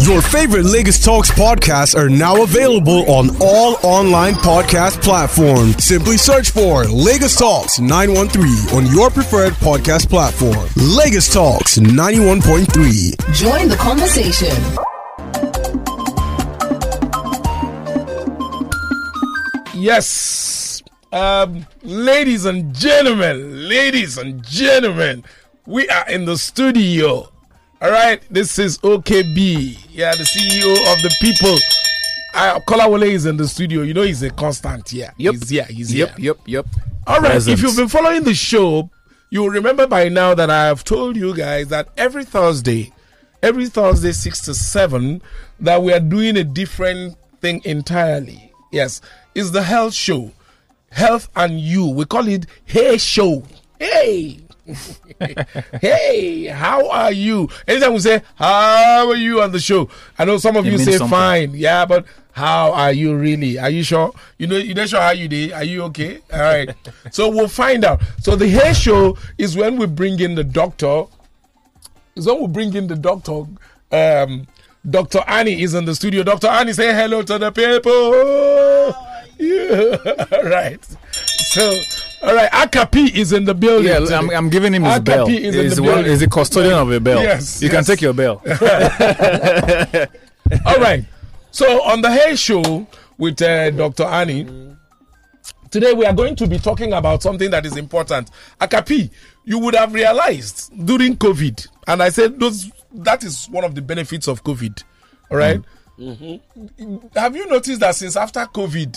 Your favorite Lagos Talks podcasts are now available on all online podcast platforms. Simply search for Lagos Talks 913 on your preferred podcast platform. Lagos Talks 91.3. Join the conversation. Yes. Um, ladies and gentlemen, ladies and gentlemen, we are in the studio. All right, this is OKB. Yeah, the CEO of the people. Uh, Kolawole is in the studio. You know he's a constant here. Yep. He's here. He's Yep, here. yep, yep. All right. Presence. If you've been following the show, you will remember by now that I have told you guys that every Thursday, every Thursday, 6 to 7, that we are doing a different thing entirely. Yes. It's the health show. Health and you. We call it Hey Show. Hey. hey, how are you? Anytime we say, How are you on the show? I know some of It you say something. fine. Yeah, but how are you really? Are you sure? You know, you're not sure how you did? Are you okay? All right. so we'll find out. So the hair show is when we bring in the doctor. Is when we bring in the doctor. Um, Dr. Annie is in the studio. Dr. Annie, say hello to the people. Yeah. all right. So, all right. Akapi is in the building. Yeah, today. I'm, I'm giving him his Akapi bell. is in He's the one, building. he's the custodian of a bell. Yes, you can take your bell. All right. So on the hair show with uh, Dr. Annie, today we are going to be talking about something that is important. Akapi, you would have realized during COVID, and I said those that is one of the benefits of COVID. All right? Have you noticed that since after COVID,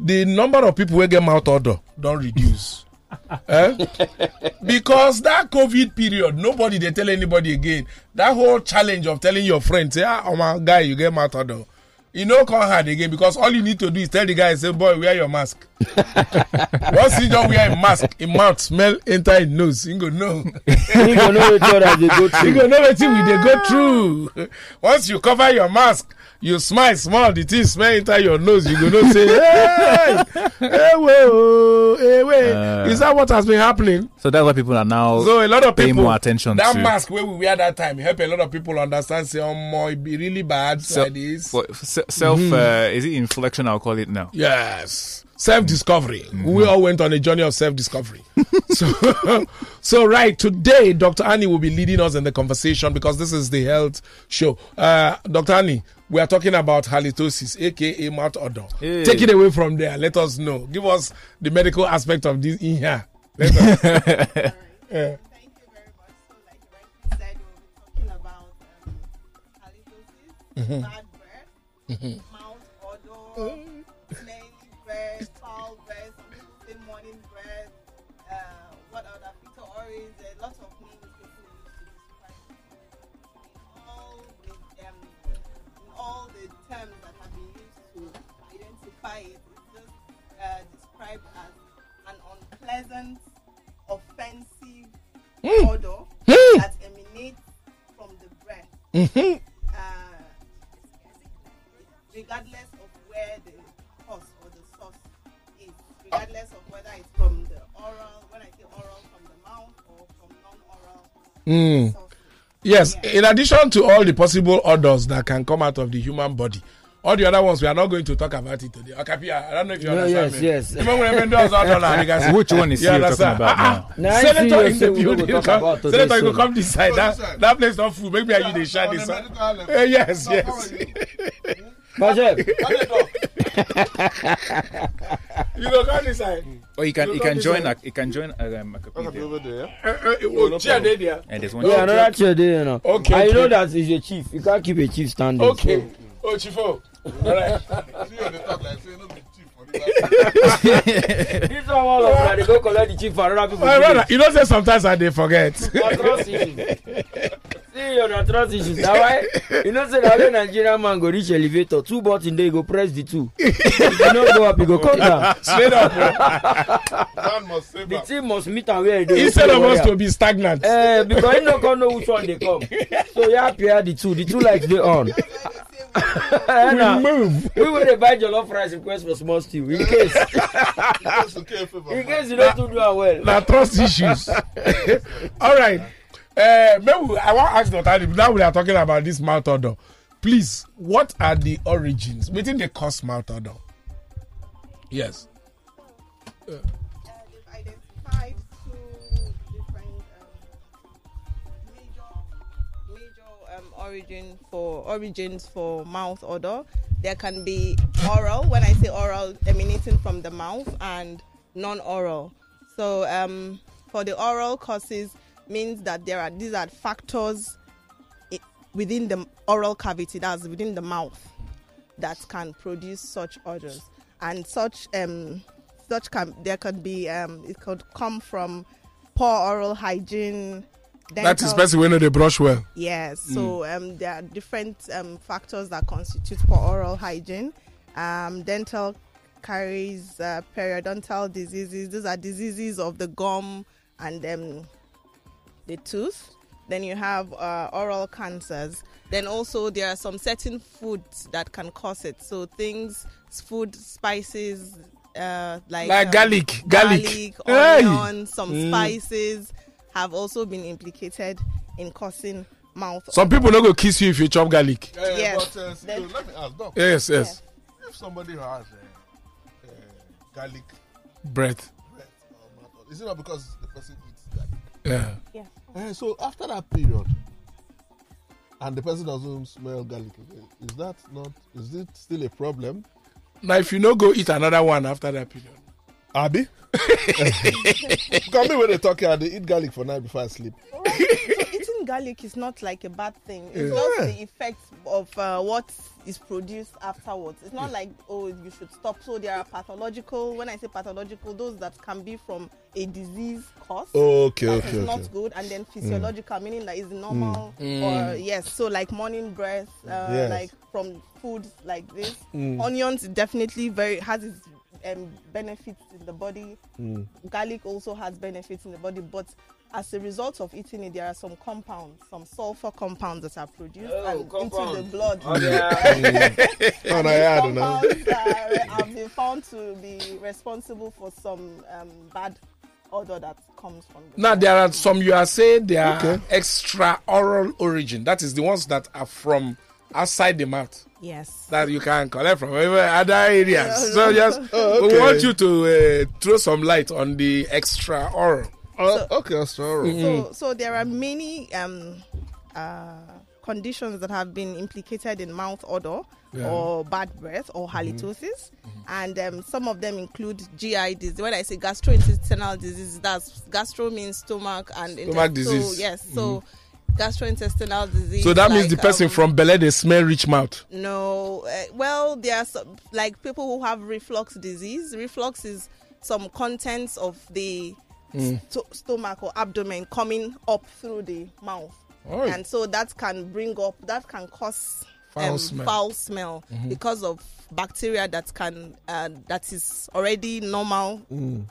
the number of people who get mouth odor don't reduce? Eh? because that COVID period, nobody they tell anybody again. That whole challenge of telling your friend, say, ah, my guy, you get mouth odor. You know, come hard again because all you need to do is tell the guy, say, boy, wear your mask. Once you don't wear a mask, in mouth smell enter his nose. You go know. you go know which other they go you through. go know wetin we dey go through. Once you cover your mask, you smile small, the thing smell enter your nose. You go know say, hey, hey, wey. Uh, Is that what has been happening? so that's why people are now So a lot of paying people more attention that to mask wey we wear that time help a lot of people understand say omo e be really bad se- like this. self. Mm-hmm. Uh, is it inflection? I'll call it now. Yes. Self discovery. Mm-hmm. We all went on a journey of self discovery. so, so, right, today, Dr. Annie will be leading us in the conversation because this is the health show. Uh, Dr. Annie, we are talking about halitosis, aka mouth odor. Hey. Take it away from there. Let us know. Give us the medical aspect of this in here. Let us- Thank you Mm. odor mm. that emanates from the breath. Mm-hmm. Uh, regardless of where the cause or the source is, regardless of whether it's from the oral, when I say oral, from the mouth or from non-oral mm. sources. Yes, Yeah. in addition to all the possible odors that can come out of the human body, all the other ones we are not going to talk about it today. Akapia, I don't know if you No, understand yes, me. yes. You know when those odor now, they can say- Which one is You he talking understand? about Ah, now? Now, Senator in you the say we building. go come- about today, Senator, you so- come this side. That, this side. that place not full. Maybe me and you they share this the side. medical level. Eh, yes, yes. are you? Bajep, You go come this side. Or you can You you can join. side. A, you can join. Um, a Look copy at there. over there. Eh, eh, oh, chair dey there. And there's one. yeah, another chair there, you know. Okay, I okay. know that he's a chief. You can't keep a chief standing. Okay. Oh, Chifo. All right. See you on the talk like say no be chief for this. This one, all of them, they go collect the chief for other people. My brother, you know say sometimes I dey forget. Na trust issues. See, your na trust issues. That's why, you know, say that when Nigerian man go reach elevator, two buttons there, he go press the two. if you no go up, he go come down. Straight up. Man must save The am. team must meet am where he dey. Instead of us to be stagnant. Eh, because he no come know which one they come. So you pair the two. The two lights they on. Eh, We move. We will dey buy jollof rice request for small stew in case It's okay, favor. in case you don't do am well. na trust issues. All right. Uh, maybe I want to ask Dr. Ali, now we are talking about this mouth odor. please, what are the origins? Within the cause mouth odor. Yes. Uh, origin for origins for mouth odor. There can be oral. When I say oral, emanating from the mouth, and non-oral. So um, for the oral causes means that there are these are factors within the oral cavity, that's within the mouth, that can produce such odors, and such um, such can there could be um, it could come from poor oral hygiene. That is dental- person when they brush well. Yes. So um, there are different um, factors that constitute for oral hygiene. Um, dental caries, uh, periodontal diseases. These are diseases of the gum and um, the tooth. Then you have uh, oral cancers. Then also there are some certain foods that can cause it. So things, food, spices, uh, like Like um, garlic, garlic. garlic, Hey! onion, some spices have also been implicated in causing mouth. Some people not go kiss you if you chop garlic. Uh, Yes. But uh, still, Then- let me ask, Doc. Yes, yes. If somebody has uh, uh, garlic Breath. breath or is it not because the person eats garlic? Yeah. Yeah. Uh, so after that period, and the person doesn't smell garlic, again, is that not? Is it still a problem? Now, if you no go eat another one after that period. Abby. Because me when they talk, here, they eat garlic for night before I sleep. so eating garlic is not like a bad thing. It's just the effect of uh, what is produced afterwards. It's not like oh you should stop. So there are pathological. When I say pathological, those that can be from a disease cause. Okay, that okay, is not good, and then physiological, meaning that is normal, or yes, so like morning breath, uh, Yes. like from foods like this. Onions definitely very has its um, benefits in the body. Garlic also has benefits in the body, but as a result of eating it, there are some compounds, some sulfur compounds that are produced Oh, and into the blood. Oh, yeah. Oh, no, yeah, I don't know. compounds are, have been found to be responsible for some um, bad odor that comes from the Now, there are some you are saying they are Okay. extra oral origin. That is the ones that are from outside the mouth yes. that you can collect from other areas. So just Oh, we want you to uh, throw some light on the extra oral. Oh, okay, that's all right. So, so there are many um, uh, conditions that have been implicated in mouth odor Yeah. or bad breath or halitosis, and um, some of them include GI disease. When I say gastrointestinal disease, that's gastro means stomach and Stomach intest- disease. So, yes, so gastrointestinal disease. So that means the person um, from Bele they smell rich mouth. No, uh, well, there are some like people who have reflux disease. Reflux is some contents of the sto- stomach or abdomen coming up through the mouth, and so that can bring up that can cause Foul um, smell. foul smell because of bacteria that can uh, that is already normal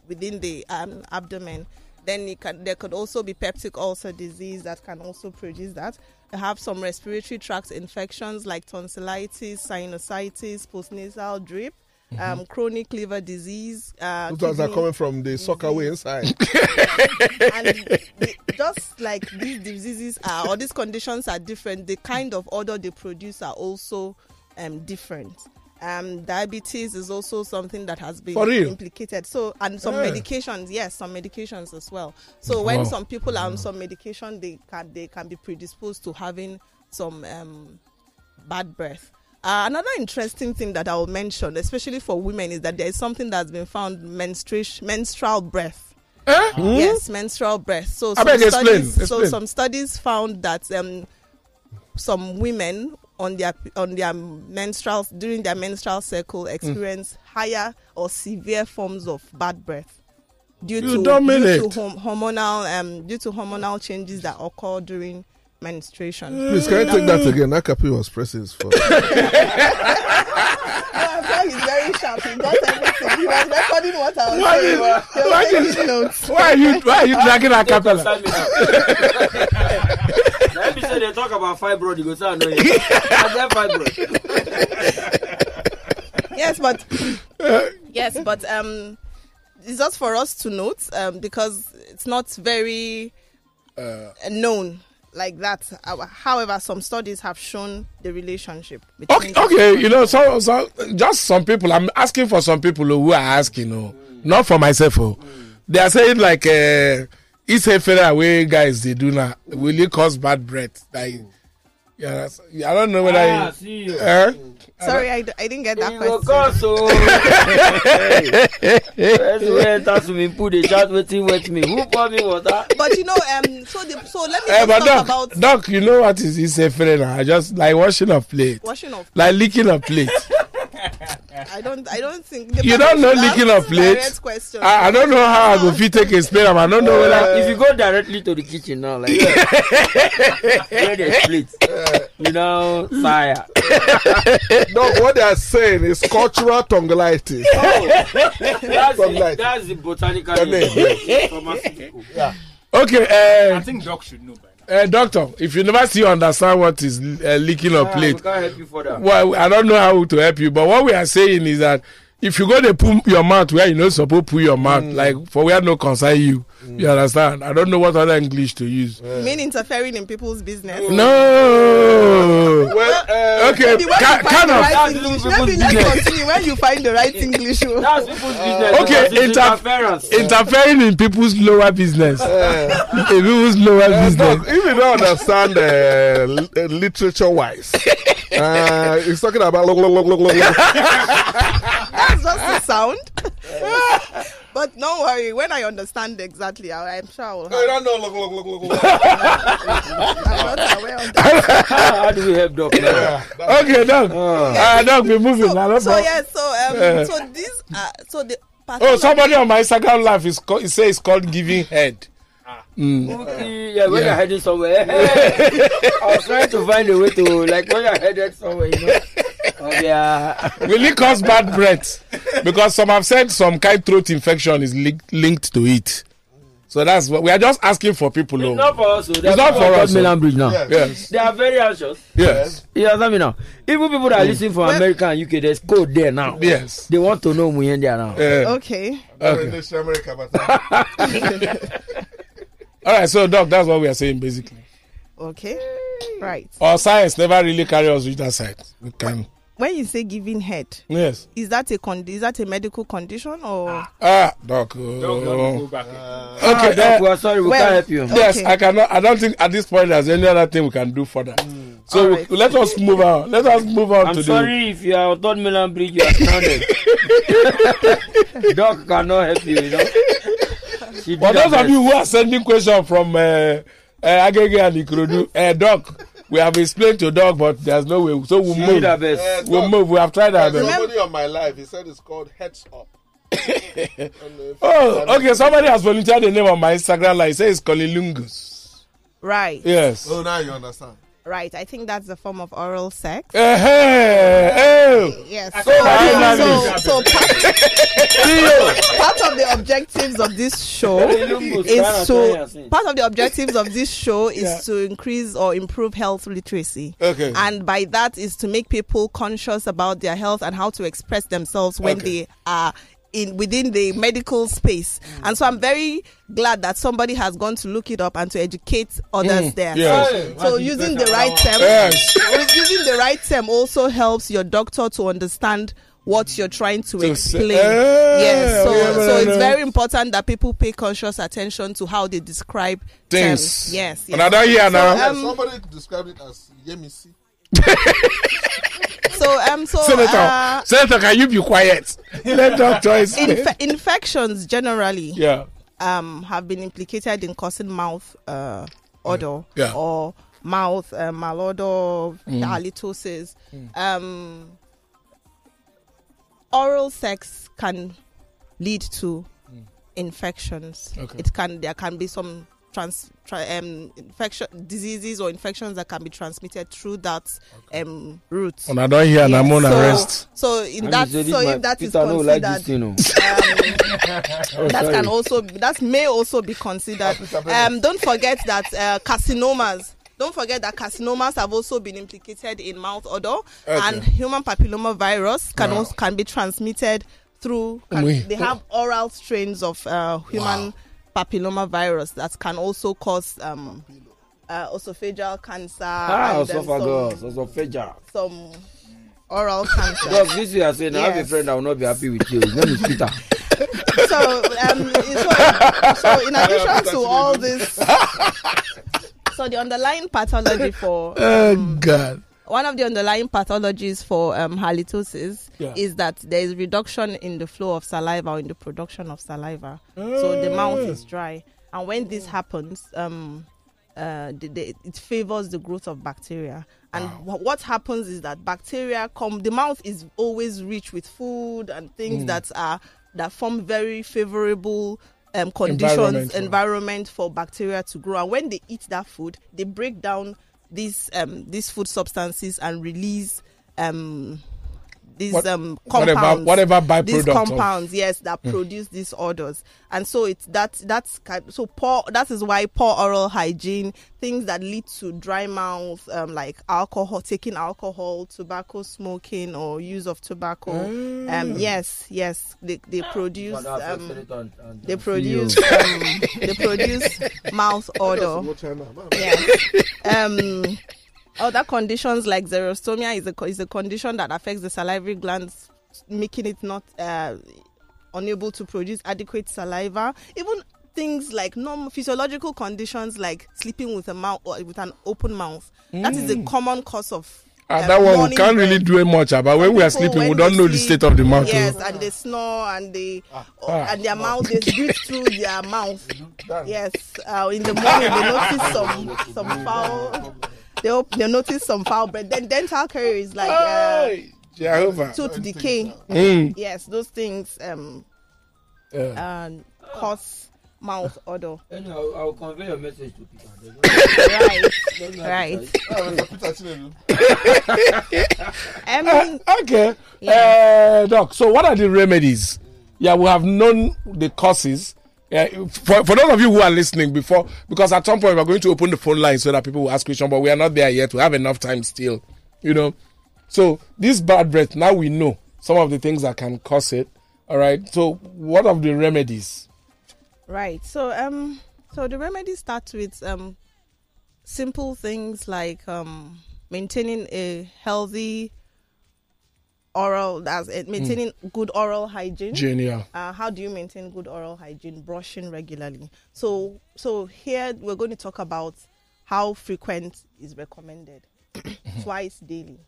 within the um, abdomen. Then can, there could also be peptic ulcer disease that can also produce that. They have some respiratory tract infections like tonsillitis, sinusitis, postnasal drip, um, chronic liver disease. Uh, Those ones are coming from the soccer way inside. and just like these diseases are or these conditions are different, the kind of odor they produce are also um, different. Um, diabetes is also something that has been implicated. So, and some Yeah. medications, yes, some medications as well. So, when Wow. some people are on some medication, they can they can be predisposed to having some um, bad breath. Uh, another interesting thing that I will mention, especially for women, is that there is something that's been found menstruation menstrual breath. Eh? Yes, menstrual breath. So some beg, explain, studies, so some studies found that um, some women on their on their menstrual during their menstrual cycle experience higher or severe forms of bad breath due You to due to hom- hormonal um due to hormonal changes that occur during menstruation. Please, can you take that again? Akapi was pressing his phone. He's very sharp. He got everything. He was recording what I was Why saying. is- why taking is- notes. Why are you why are you dragging Acapella? they talk about fibroid, you go say I know it. I get fibroid. yes, but yes, but um, it's just for us to note um because it's not very uh, known like that. Uh, However, some studies have shown the relationship. Between Okay, okay, you know, so so just some people. I'm asking for some people who are asking, oh, not for myself. Oh, they are saying like, uh, it's a fair way guys they do now. Will it cause bad breath? Like, yeah, that's- I don't know whether. Ah, you, see eh? Sorry, I, d- I didn't get that You go question. cause o. First we enter swimming pool, dey shout wetin wet me. Who pour me water? But you know, um, so the, so let me Eh, talk doc, about doc, you know what is it's a fair now? I just like washing a plate, washing of. like licking a plate. I don't, I don't think the You don't know person licking asked of plate? Question. I, I don't know how I go fit take explain am. I don't know whether. If you go directly to the kitchen now, like where they split, you know, fire. No, what they are saying is cultural tonguelitis. That's From the, that's the botanical name. name, Pharmaceutical. Okay, I uh, think doc should know by now. Uh, doctor, if you never see understand what is uh, licking a Ah, plate, well, I don't know how to help you. But what we are saying is that if you go to put your mouth where you no suppose put your mouth, like for where no concern you, you understand? I don't know what other English to use. You mean interfering in people's business? No. Well, uh, Okay, Maybe when ca- you find the right English, maybe let's continue when you find the right English. That's people's business. Okay, because it's inter- interference. Interfering in people's lower business. in people's lower uh, business. doc, if you don't understand uh, uh, literature wise, uh, he's talking about. That's just the sound. but don't worry, when I understand exactly, I, I'm sure I will. No, you don't know. Look, look, look, look, look. I'm not aware of that. How do we help Doc now? Okay, dog. Uh, dog, be moving. I don't So know. yeah, so um, Yeah. so this, uh, so the. Oh, somebody on my Instagram live is called, it says it's called giving head. Okay, yeah, when Yeah. you're heading somewhere. I was trying to find a way to, like, when you're headed somewhere, you know. Oh, yeah. Will it cause bad breath? Because some have said some kind throat infection is link, linked to it. So that's what we are just asking for people. It's oh. not for us. oh. There not for us, Third Mainland Bridge now. Yes. Yes. They are very anxious. Yes. You understand me now? Even people that are listening from America and UK, there's code there now. Yes. They want to know Muyen there now. Uh, Okay. Okay. British America, but, uh, all right. So, doc, that's what we are saying basically. Okay. Right. Our science never really carries us with that side. We can. When you say giving head, Yes. is that a con- is that a medical condition or? Ah, doc. Doc, don't go back. Ah, Okay. Doc, uh, we are sorry, we well, can't help you. Yes, Okay. I cannot. I don't think at this point there's any other thing we can do further. So Alright. we- let us move on. Let us move on I'm to sorry if you are on Third Mainland Bridge, you are stranded. Doc cannot help you, you know. She the. Her those of you who are sending questions from uh, uh, Agege and Ikorodu, uh, Doc, we have explained to dog, but there's no way. So we'll move. did her best. uh, We'll move. We have tried our best. somebody on my life, He said it's called Heads Up. Oh, okay. Somebody has volunteered the name on my Instagram. Like, say it's Colilungus. Right. Yes. Oh, now you understand. Right. I think that's a form of oral sex. Eh, hey, Yes. So my So, so, part, part of the objectives of this show is and tell your to part of the objectives of this show is Yeah. to increase or improve health literacy. Okay. And by that is to make people conscious about their health and how to express themselves when Okay. they are in within the medical space. And so I'm very glad that somebody has gone to look it up and to educate others Mm, there. yes. So, Hey, so using the right term Yes. using the right term also helps your doctor to understand what you're trying to, To say- explain. Eh, yes, so yeah, so it's very important that people pay conscious attention to how they describe Things. terms. Yes, And yes. I don't hear now. um, Somebody described it as Yemisi. So um, so Senator, uh, Senator, can you be quiet? Let doctor explain. infe- infections generally yeah. um have been implicated in causing mouth uh odor Yeah. or mouth uh, malodor halitosis. Um, oral sex can lead to infections. Okay. It can there can be some trans tra- um infection diseases or infections that can be transmitted through that um route. And I don't hear and I'm on so, arrest. so in And that so if that is Peter no like this considered thing, oh. um, that sorry. can also that may also be considered. Um, don't forget that uh, carcinomas. Don't forget that carcinomas have also been implicated in mouth odor, and human papilloma virus can Wow. also can be transmitted through. Can, they have oral strains of uh, human papilloma virus that can also cause um, uh, esophageal cancer, Ah, and esophagus, some, esophageal. some oral cancer. Doc, this you are saying, I have a friend that will not be happy with you. His name is Peter. so, um, so, so in addition to all this, so the underlying pathology for Oh um, God. One of the underlying pathologies for um, halitosis Yeah. is that there is reduction in the flow of saliva or in the production of saliva. So the mouth is dry, and when this happens, um, uh, the, the, it favors the growth of bacteria. And wha- what happens is that bacteria come. The mouth is always rich with food and things that are that form very favorable um, conditions environment for bacteria to grow. And when they eat that food, they break down these um, these food substances and release um, these What- um, whatever- compounds, whatever these byproduct of- compounds, yes, that produce these odors. And so it's that that's ki- so poor. That is why poor oral hygiene, things that lead to dry mouth, um, like alcohol, taking alcohol, tobacco smoking, or use of tobacco. Um, yes, yes, they they produce um, affect it and- and- they produce um, they produce mouth odor. Go China, man. Yes. Um, other conditions like xerostomia is a is a condition that affects the salivary glands, making it not uh, unable to produce adequate saliva. Even things like normal physiological conditions like sleeping with a mouth or with an open mouth. That is a common cause of. And um, Mm. that one we can't really do much about. When we are sleeping, we don't know the state of the mouth. Yes, oh. and they snore and they Ah. and their mouth they breathe through their mouth. Yes, uh, in the morning they notice some some foul. They op- they notice some foul breath. Then dental caries is like uh, Jehovah. tooth decay. Mm. Yes, those things um Yeah. uh, cause mouth odor. Anyhow, I will- I will convey your message to Peter. There's Right, right. appetite. Mr. Peter Chinedu. I mean, Okay. Yeah. Uh, Doc, so what are the remedies? Yeah, we have known the causes. Yeah, for, for those of you who are listening before, because at some point we're going to open the phone line so that people will ask questions, but we are not there yet. We have enough time still, you know. So this bad breath, now we know some of the things that can cause it. All right. So what of the remedies? Right. So um so the remedy starts with um simple things like um maintaining a healthy oral as it maintaining good oral hygiene. Genial. Uh, how do you maintain good oral hygiene? Brushing regularly. So so here we're going to talk about how frequent is recommended. Twice daily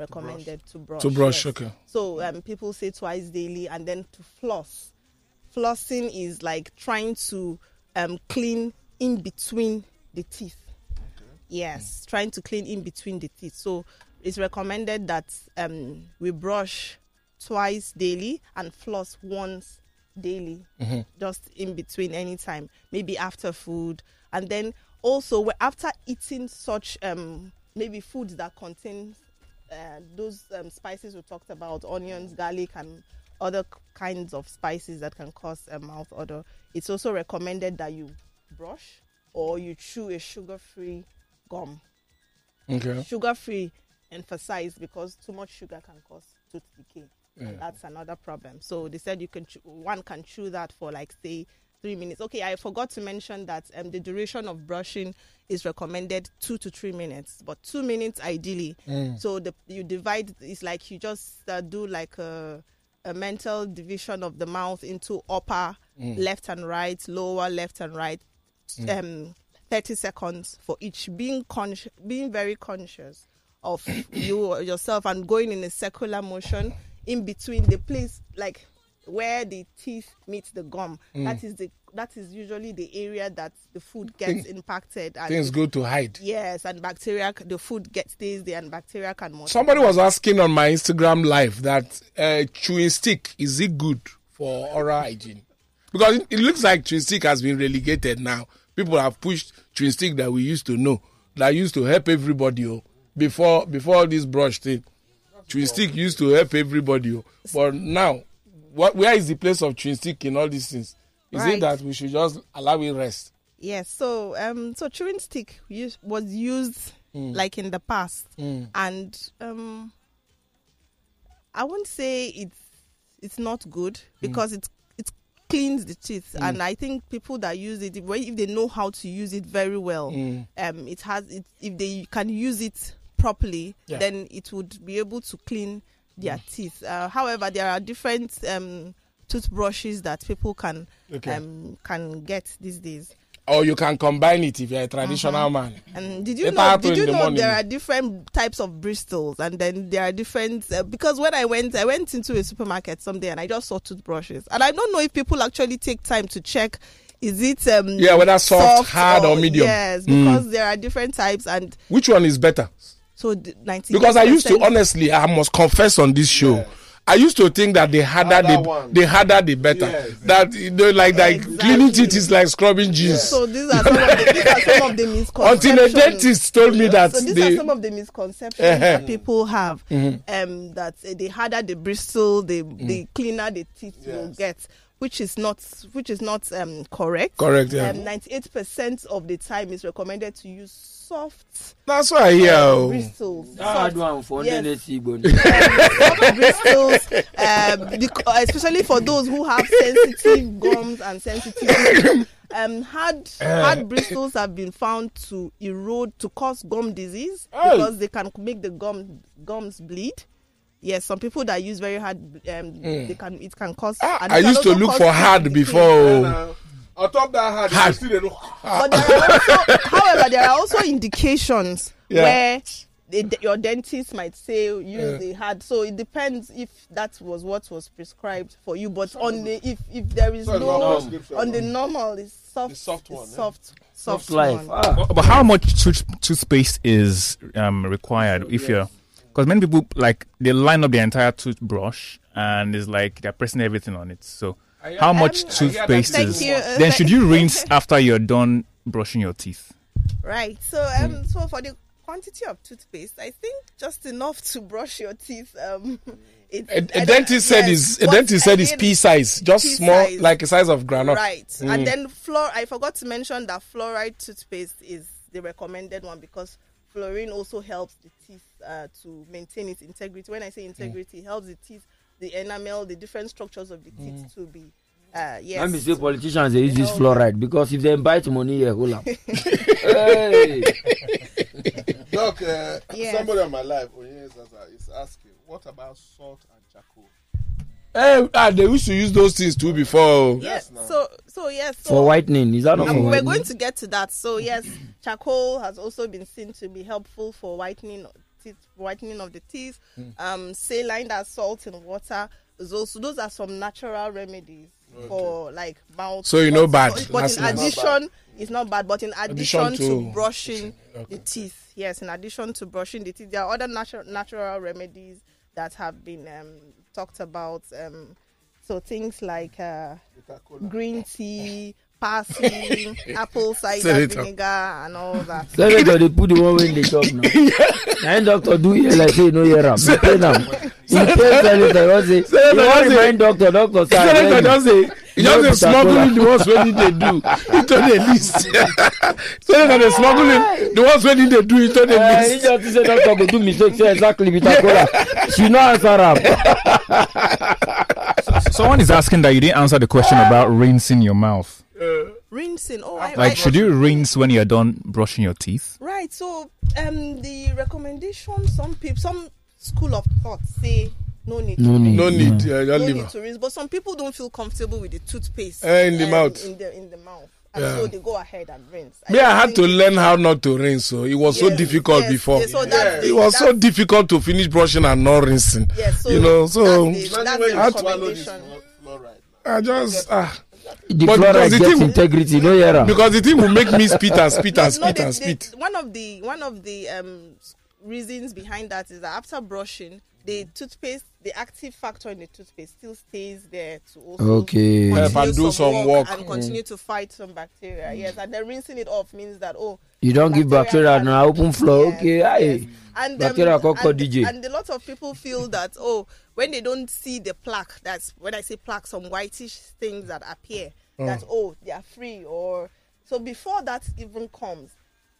recommended to brush. To brush, yes. okay. So um, people say twice daily, and then to floss. Flossing is like trying to um, clean in between the teeth. Okay. Yes, trying to clean in between the teeth. So it's recommended that um, we brush twice daily and floss once daily, just in between any time, maybe after food, and then also after eating such um, maybe foods that contain uh, those um, spices we talked about, onions, garlic, and other kinds of spices that can cause a mouth odor. It's also recommended that you brush or you chew a sugar-free gum. Okay. Sugar-free, emphasize because too much sugar can cause tooth decay, and that's another problem. So they said you can chew, one can chew that for like say three minutes. Okay, I forgot to mention that um, the duration of brushing is recommended two to three minutes, but two minutes ideally. So the you divide. It's like you just uh, do like a a mental division of the mouth into upper left and right, lower left and right. Um, 30 seconds for each being conscious being very conscious of you or yourself and going in a circular motion in between the place like where the teeth meet the gum that is the that is usually the area that the food gets impacted and Things good to hide. yes and bacteria the food gets stays there and bacteria can multiply. Somebody was asking on my Instagram live that uh, chewing stick is it good for oral hygiene? Because it, it looks like chewing stick has been relegated now. People have pushed chewing stick that we used to know that used to help everybody oh, before before all this brush thing. Chewing stick used to help everybody, oh. but now, what where is the place of chewing stick in all these things? Is it that we should just allow it rest? Yes, so um, so chewing stick use, was used like in the past, and um, I won't say it's it's not good because it's it's cleans the teeth, Mm. and I think people that use it, if if they know how to use it very well, Mm. um, it has it. If they can use it properly, Yeah. Mm. then it would be able to clean their teeth. Uh, however, there are different um, toothbrushes that people can Okay. um, can get these days. Or you can combine it if you're a traditional man. And did you know? Did you the know morning. there are different types of bristles, and then there are different uh, because when I went, I went into a supermarket someday and I just saw toothbrushes, and I don't know if people actually take time to check. Is it um Yeah, whether soft, hard, or medium. Yes, Mm. because there are different types, and Which one is better? So the ninety. Because I used to honestly, I must confess on this show. I used to think that the harder Harder the one. the harder the better. Yes. That you know, like like Exactly. cleaning teeth is like scrubbing jeans. So these are some of the, these are some of the misconceptions. Until a dentist told me that so these the are some of the misconceptions Uh-huh. that people have. Mm-hmm. Um, that uh, the harder the bristle, the Mm. the cleaner the teeth will get, which is not which is not um correct. correct. Yeah, Um, ninety-eight percent of the time is recommended to use soft that's why I hear. uh, oh. bristles. Hard Soft, one for Yes. NNC, but soft bristles, um, bec- uh, especially for those who have sensitive gums and sensitive. Um, hard hard bristles have been found to erode to cause gum disease Hey. because they can make the gum gums bleed. Yes, some people that use very hard, um, they can it can cause. Ah, and I used to look for hard to decay. before. And, on top that hard, Hard. still dey look. But there are also, however, there are also indications Yeah. where the, your dentist might say use Yeah. the hard. So it depends if that was what was prescribed for you. But on the if if there is So no not prescription, on the normal, it's soft, The soft one, it's yeah. soft, soft, soft life. Ah. But, but how much tooth, toothpaste is um, required if you're because many people like they line up the entire toothbrush and it's like they're pressing everything on it. So how much Um, toothpaste is? you. Then should you rinse after you're done brushing your teeth? Right. So um so for the quantity of toothpaste, I think just enough to brush your teeth. Um, it, A, I a don't- dentist said yes, is a but dentist said is pea size, just pea small, size. like a size of granite. Right. Mm. And then fluor I forgot to mention that fluoride toothpaste is the recommended one because fluorine also helps the teeth uh, to maintain its integrity. When I say integrity, it helps the teeth, the enamel, the different structures of the teeth to be uh yes. Let me say politicians they use this fluoride because if they bite money here, hold up. hey. Doc, uh, Yes. somebody on my life, Onye Zaza, is asking, what about salt and charcoal? Eh, ah, they used to use those things too before. oh. yes. Yes. So so yes. So For whitening, is that not for Um, we're whitening? going to get to that. So yes, charcoal has also been seen to be helpful for whitening of teeth, whitening of the teeth. Um, saline that salt in water is also those are some natural remedies for like mouth. So you know but- bad. But That's in not addition, it's not bad. But in addition, Addition to, to- brushing the teeth, yes, in addition to brushing the teeth, there are other natural natural remedies that have been um, talked about. Um, so things like uh, green tea, parsley, apple cider vinegar, and all that. Senator, they put the one way in the shop now. Now, doctor do here like say no hear am. You pay am. You pay senator, you wan say, you Senator wan just say- remind doctor, doctor say, Senator abeg just say You you just know dey smuggle the ones wey need dey do into the list. Senator dey smuggle in the ones wey need dey do into the Eh, he list. just say doctor go do mistake say exactly bitter kola. She no answer am. Someone is asking that you didn't answer the question about rinsing your mouth. Rinsing. Oh, I, Like, I- should you rinse when you're done brushing your teeth? Right. So, um, the recommendation, some people, some school of thought say no need. No need. No rinse, need, Yeah. uh, No just need to rinse, but some people don't feel comfortable with the toothpaste Eh, in the um, mouth. In the in the mouth, and Yeah. so they go ahead and rinse. Me, I had to learn how not to rinse. So it was so difficult yes, before. yes, so that's It was so difficult to finish brushing and not rinsing. Yes, so you know, so that's the, that's the you swallow this recommendation. flo- fluoride now. I just ah The But fluoride because the gets thing- integrity, no hear am. because the thing will make me spit and spit and No, spit the- and the- spit. One of the one of the um reasons behind that is that after brushing, the toothpaste, the active factor in the toothpaste still stays there to also Okay. continue Help and do some work. and continue to fight some bacteria. Yes, and then rinsing it off means that oh You don't give Bacteria bacteria can- open floor. Yes, Okay, yes. aye. and Bacteria um, can call and, DJ. and a lot of people feel that oh when they don't see the plaque that's when i say plaque some whitish things that appear that oh they are free or so before that even comes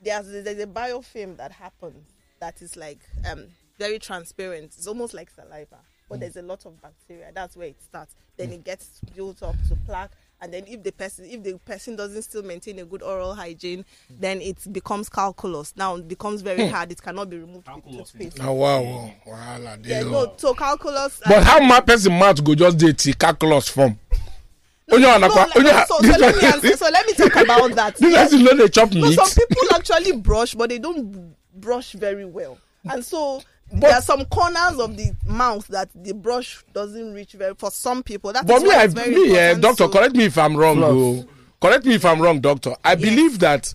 there's there's a biofilm that happens that is like um very transparent. It's almost like saliva but there's a lot of bacteria. That's where it starts. Then it gets built up to plaque, and then if the person if the person doesn't still maintain a good oral hygiene, then it becomes calculus. Now it becomes very hard. It cannot be removed with toothpaste. Oh, wow, wow. Wahala dey Yeah, o. no. So calculus. but uh, how ma person mouth go just dey till calculus form. onye no, anakwa like, onye so, so let me answer, so let me talk about that. this Yes, person no dey chop No, meat. some people actually brush, but they don't brush very well, and so there are some corners of the mouth that the brush doesn't reach very. For some people, that's but me i me important doctor to- correct me if i'm wrong o correct me if i'm wrong doctor. I believe that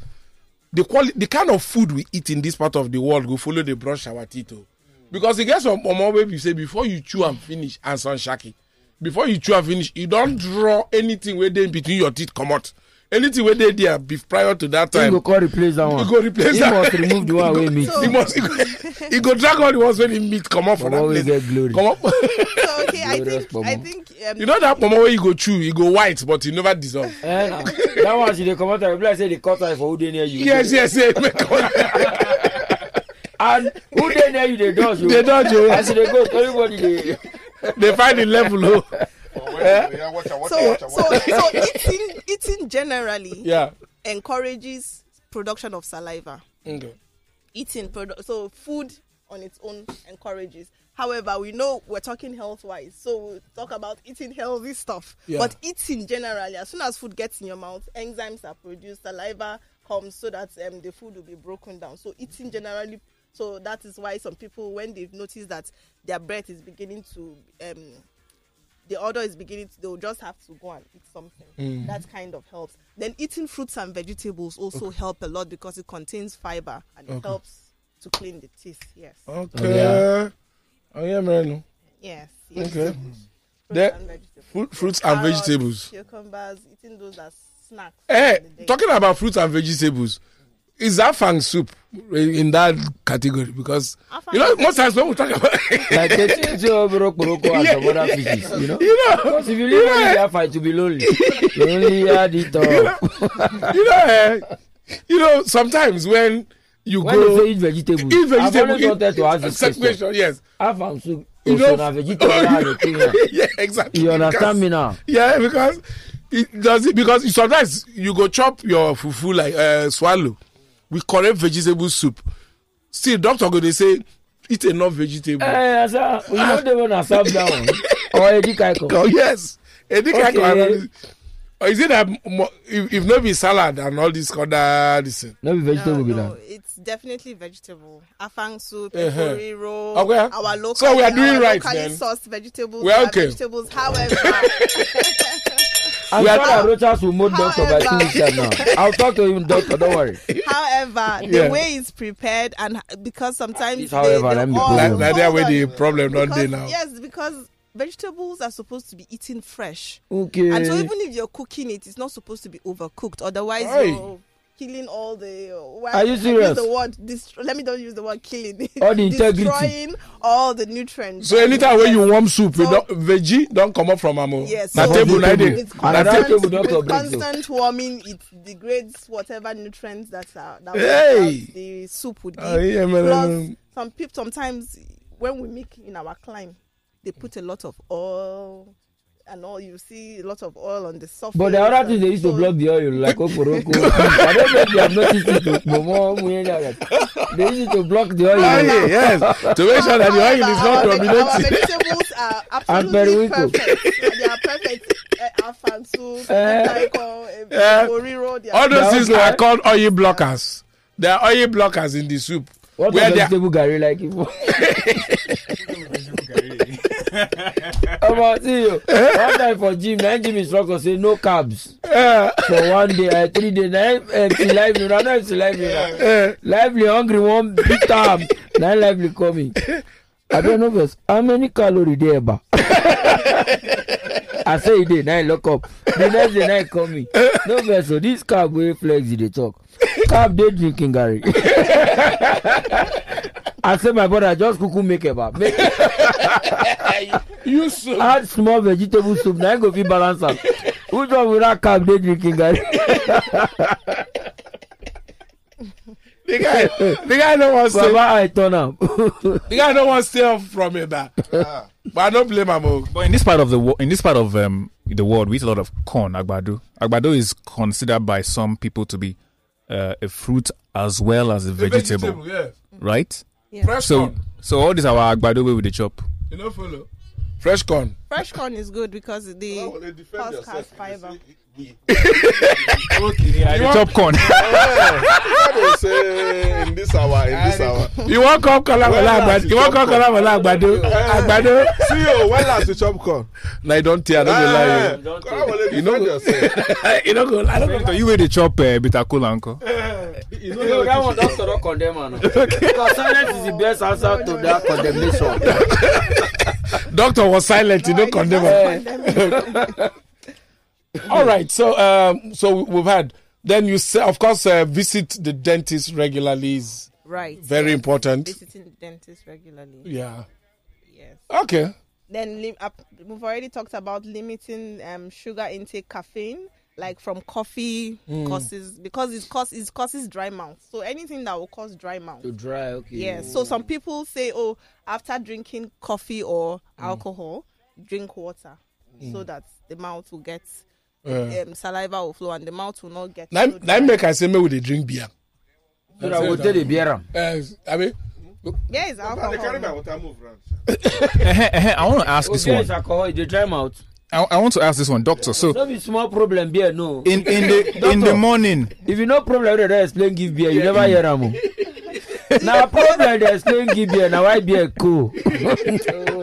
the quality the kind of food we eat in this part of the world go follow the brush our teeth o because e get some wey be say before you chew am finish and some shaki before you chew am finish you don draw anything wey dey in between your teeth comot anything wey dey there be prior to that He time go come replace that one. he go replace He that must remove the one wey meet. he must he go, he go drag all the ones wey he meet comot for The that one wey place get glory. comot So, okay, I think I pomo. think um, you know that pomo wey you go chew e go white but e never dissolve. Eh, na. that one she dey comot am be like say dey cut eye for who dey near you. yes yes yes make and who dey near you dey dodge o. dey dodge o as you dey go everybody dey. dey find the level o. Yeah, watch out, watch so out, watch out, so watch out. so eating eating generally yeah. encourages production of saliva. Okay. eating produ- so food on its own encourages however we know we're talking health wise so we'll talk about eating healthy stuff Yeah. but eating generally as soon as food gets in your mouth enzymes are produced saliva comes so that um, the food will be broken down so eating generally so that is why some people when they've noticed that their breath is beginning to um the order is beginning to they'll just have to go and eat something that kind of helps then eating fruits and vegetables also help a lot because it contains fiber and it helps to clean the teeth yes Okay. Oh yeah, man. yes, yes. Okay. fruits and vegetables Fruit, fruits and Carrots, vegetables. cucumbers eating those as snacks Eh, day. talking about fruits and vegetables, is that fang soup in that category? Because Afang you know most times when we talk about, like the things wey oboro and some other fishes you know. you know, because if you leave only that fight to be lonely you only had it all. you know, eh, you know, sometimes when you when they go say eat vegetables eat vegetable, I've always wanted to ask this question question, yes. afang soup You also know, na vegetable na dey clean am yeah, exactly. you understand Because- me now. Yeah, because it does it because sometimes you go chop your fufu like uh, swallow with correct vegetable soup. Still, doctor go dey say eat enough vegetable. Eh, asa you no dey wanna serve that one or edikaiko. oh yes, edika Okay. or is it that if, if no be salad and all this other this thing? no be no, vegetable be no, that. it's definitely vegetable. Afang soup, Uh-huh. uh Okay. our local, So we are doing our right locally then. sourced vegetables. We are okay. Vegetables, however, We sure are- that rochas will mold doctor by two However- weeks time now i'll talk to him doctor don't worry. However, Yeah. the way it's prepared and because sometimes It's however, they, let they me all, go. Like, like that way the problem don't dey Because- now. Yes, because vegetables are supposed to be eaten fresh, okay. and so even if you're cooking it, it's not supposed to be overcooked. Otherwise, Aye. You're killing all the. Uh, well, Are you I use serious? The word dist- let me don't use the word killing. All the integrity. Destroying all the nutrients. So anytime when you warm soup, you So- don't, veggie don't come up from am. Yes, na so- table na dey. It's Na constant, table with brings constant warming, it degrades whatever nutrients that are that Hey! the soup would give. Ah, yeah, man, Plus, um, some people sometimes when we make in our climb, they put a lot of oil and all. You see a lot of oil on the surface. But the other and things they used to block the oil like okporoko. I don't know if you have noticed it. but Momo, Muyenya, They used to block the oil. Ah, yeah, yes, to make sure that the oil is not However, our, dominating. vegetables are And absolutely perfect. They are perfect. Uh, afang soup, Eh. Eh. uh, All those things are called oil blockers. They are oil blockers in the soup. What Where is vegetable garri like? Omo, see you. One time for gym, na gym instructor say no carbs Eh, for one day, uh, three days. Na empty lively, na no empty lively. na. eh, Lively hungry one big time. Na lively coming. I don't know first. How many calorie dey eba? I say e dey, him lock up. The next day, him call me. No vex o, this carb wey flex e dey talk. Carb dey drinking garri. I say my brother just kuku make eba. Make you soup. add small vegetable soup na him go fit balance am. Which one without carb dey drinking garri? The the guy, the guy don't want to baba stay. eye turn am. The guy don't want to stay off from it. That. But I don't blame him. oh. But in this part of the wo- in this part of um, the world, we eat a lot of corn, agbado. Agbado is considered by some people to be uh, a fruit as well as a vegetable, yeah. right? Fresh So, corn. so all this our agbado way with the chop. You know, follow. Fresh corn. Fresh corn is good because the Well, they husk has fiber. We- Yeah, the chop corn. What they say in this hour, in this hour. You want come kola When wala agbado? you You want chop come kola wala agbado? Agbado? See you, when last you chop corn? Nah, you don't tear. I don't lie. Don't Come on, You know- defend. You don't go. I don't go. you way the chop uh, bitter cola uncle. You No, that one doctor don condemn am. Because silence is the best answer to that condemnation. Doctor was silent. You don't condemn him. All right. So, um, so we've had. Then you say, of course, uh, visit the dentist regularly is Right. very yes. important. Visiting the dentist regularly. Yeah. Yes. Okay. Then lim- up, we've already talked about limiting um, sugar intake, caffeine, like from coffee causes because it causes it causes dry mouth. So anything that will cause dry mouth. To dry, okay. Yes. So some people say, oh, after drinking coffee or alcohol, drink water, so that the mouth will get Uh, um, saliva will flow and the mouth will not get. now, so now dry. make I say me with the drink beer. So that we take the beer am. Uh, I mean, yeah, it's They carry my water move round. Eh, eh, I want to ask this Okay, it's one. alcohol, e dry mouth. I, I want to ask this one, doctor. So No be small problem beer, no. in in the in the morning, If you no problem wey dey explain give beer, you never hear am o. na problem dey explain give beer, Now why beer cool.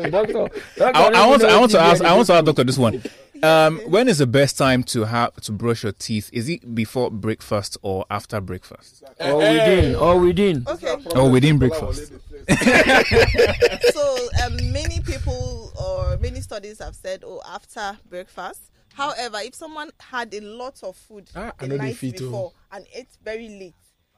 Doctor, doctor I, I want to, I want to ask I want to ask doctor this one. Um, when is the best time to have to brush your teeth? Is it before breakfast or after breakfast, do. Or within, or within. Okay. or within breakfast? so um, many people or many studies have said, oh, after breakfast. However, if someone had a lot of food Ah, I the know night fit, oh. before and ate very late,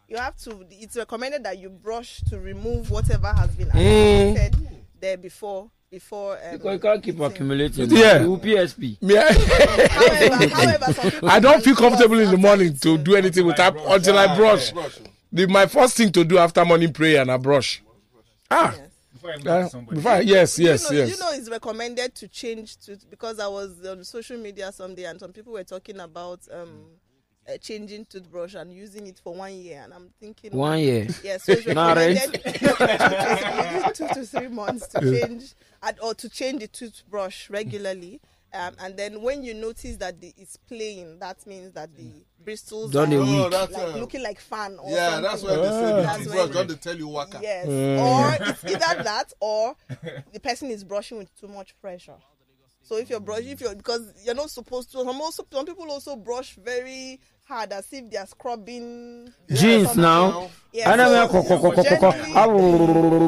you have to. It's recommended that you brush to remove whatever has been accumulated there before. Before. Um, Because you can't keep accumulating. Yeah. You PSP. me, I, However, however, I don't feel comfortable in the morning to do anything without until I brush. The, my first thing to do after morning prayer and I brush. Ah, uh, before I, yes, yes, you know, yes. You know, it's recommended to change to because I was on social media someday and some people were talking about um uh, changing toothbrush and using it for one year, and I'm thinking One year. Yes, so it's recommended two, to three, two to three months to change and, or to change the toothbrush regularly. Um, and then when you notice that the, it's playing, that means that the bristles Done are Oh, week. like uh, looking like fan. Or yeah, something. that's why they say the That's toothbrush when- don't they tell you waka. Yes. Or it's either that or the person is brushing with too much pressure. So if you're brushing, if you're because you're not supposed to. Some also some people also brush very hard as if they are scrubbing Jeans now. Yeah, I know so ko. generally-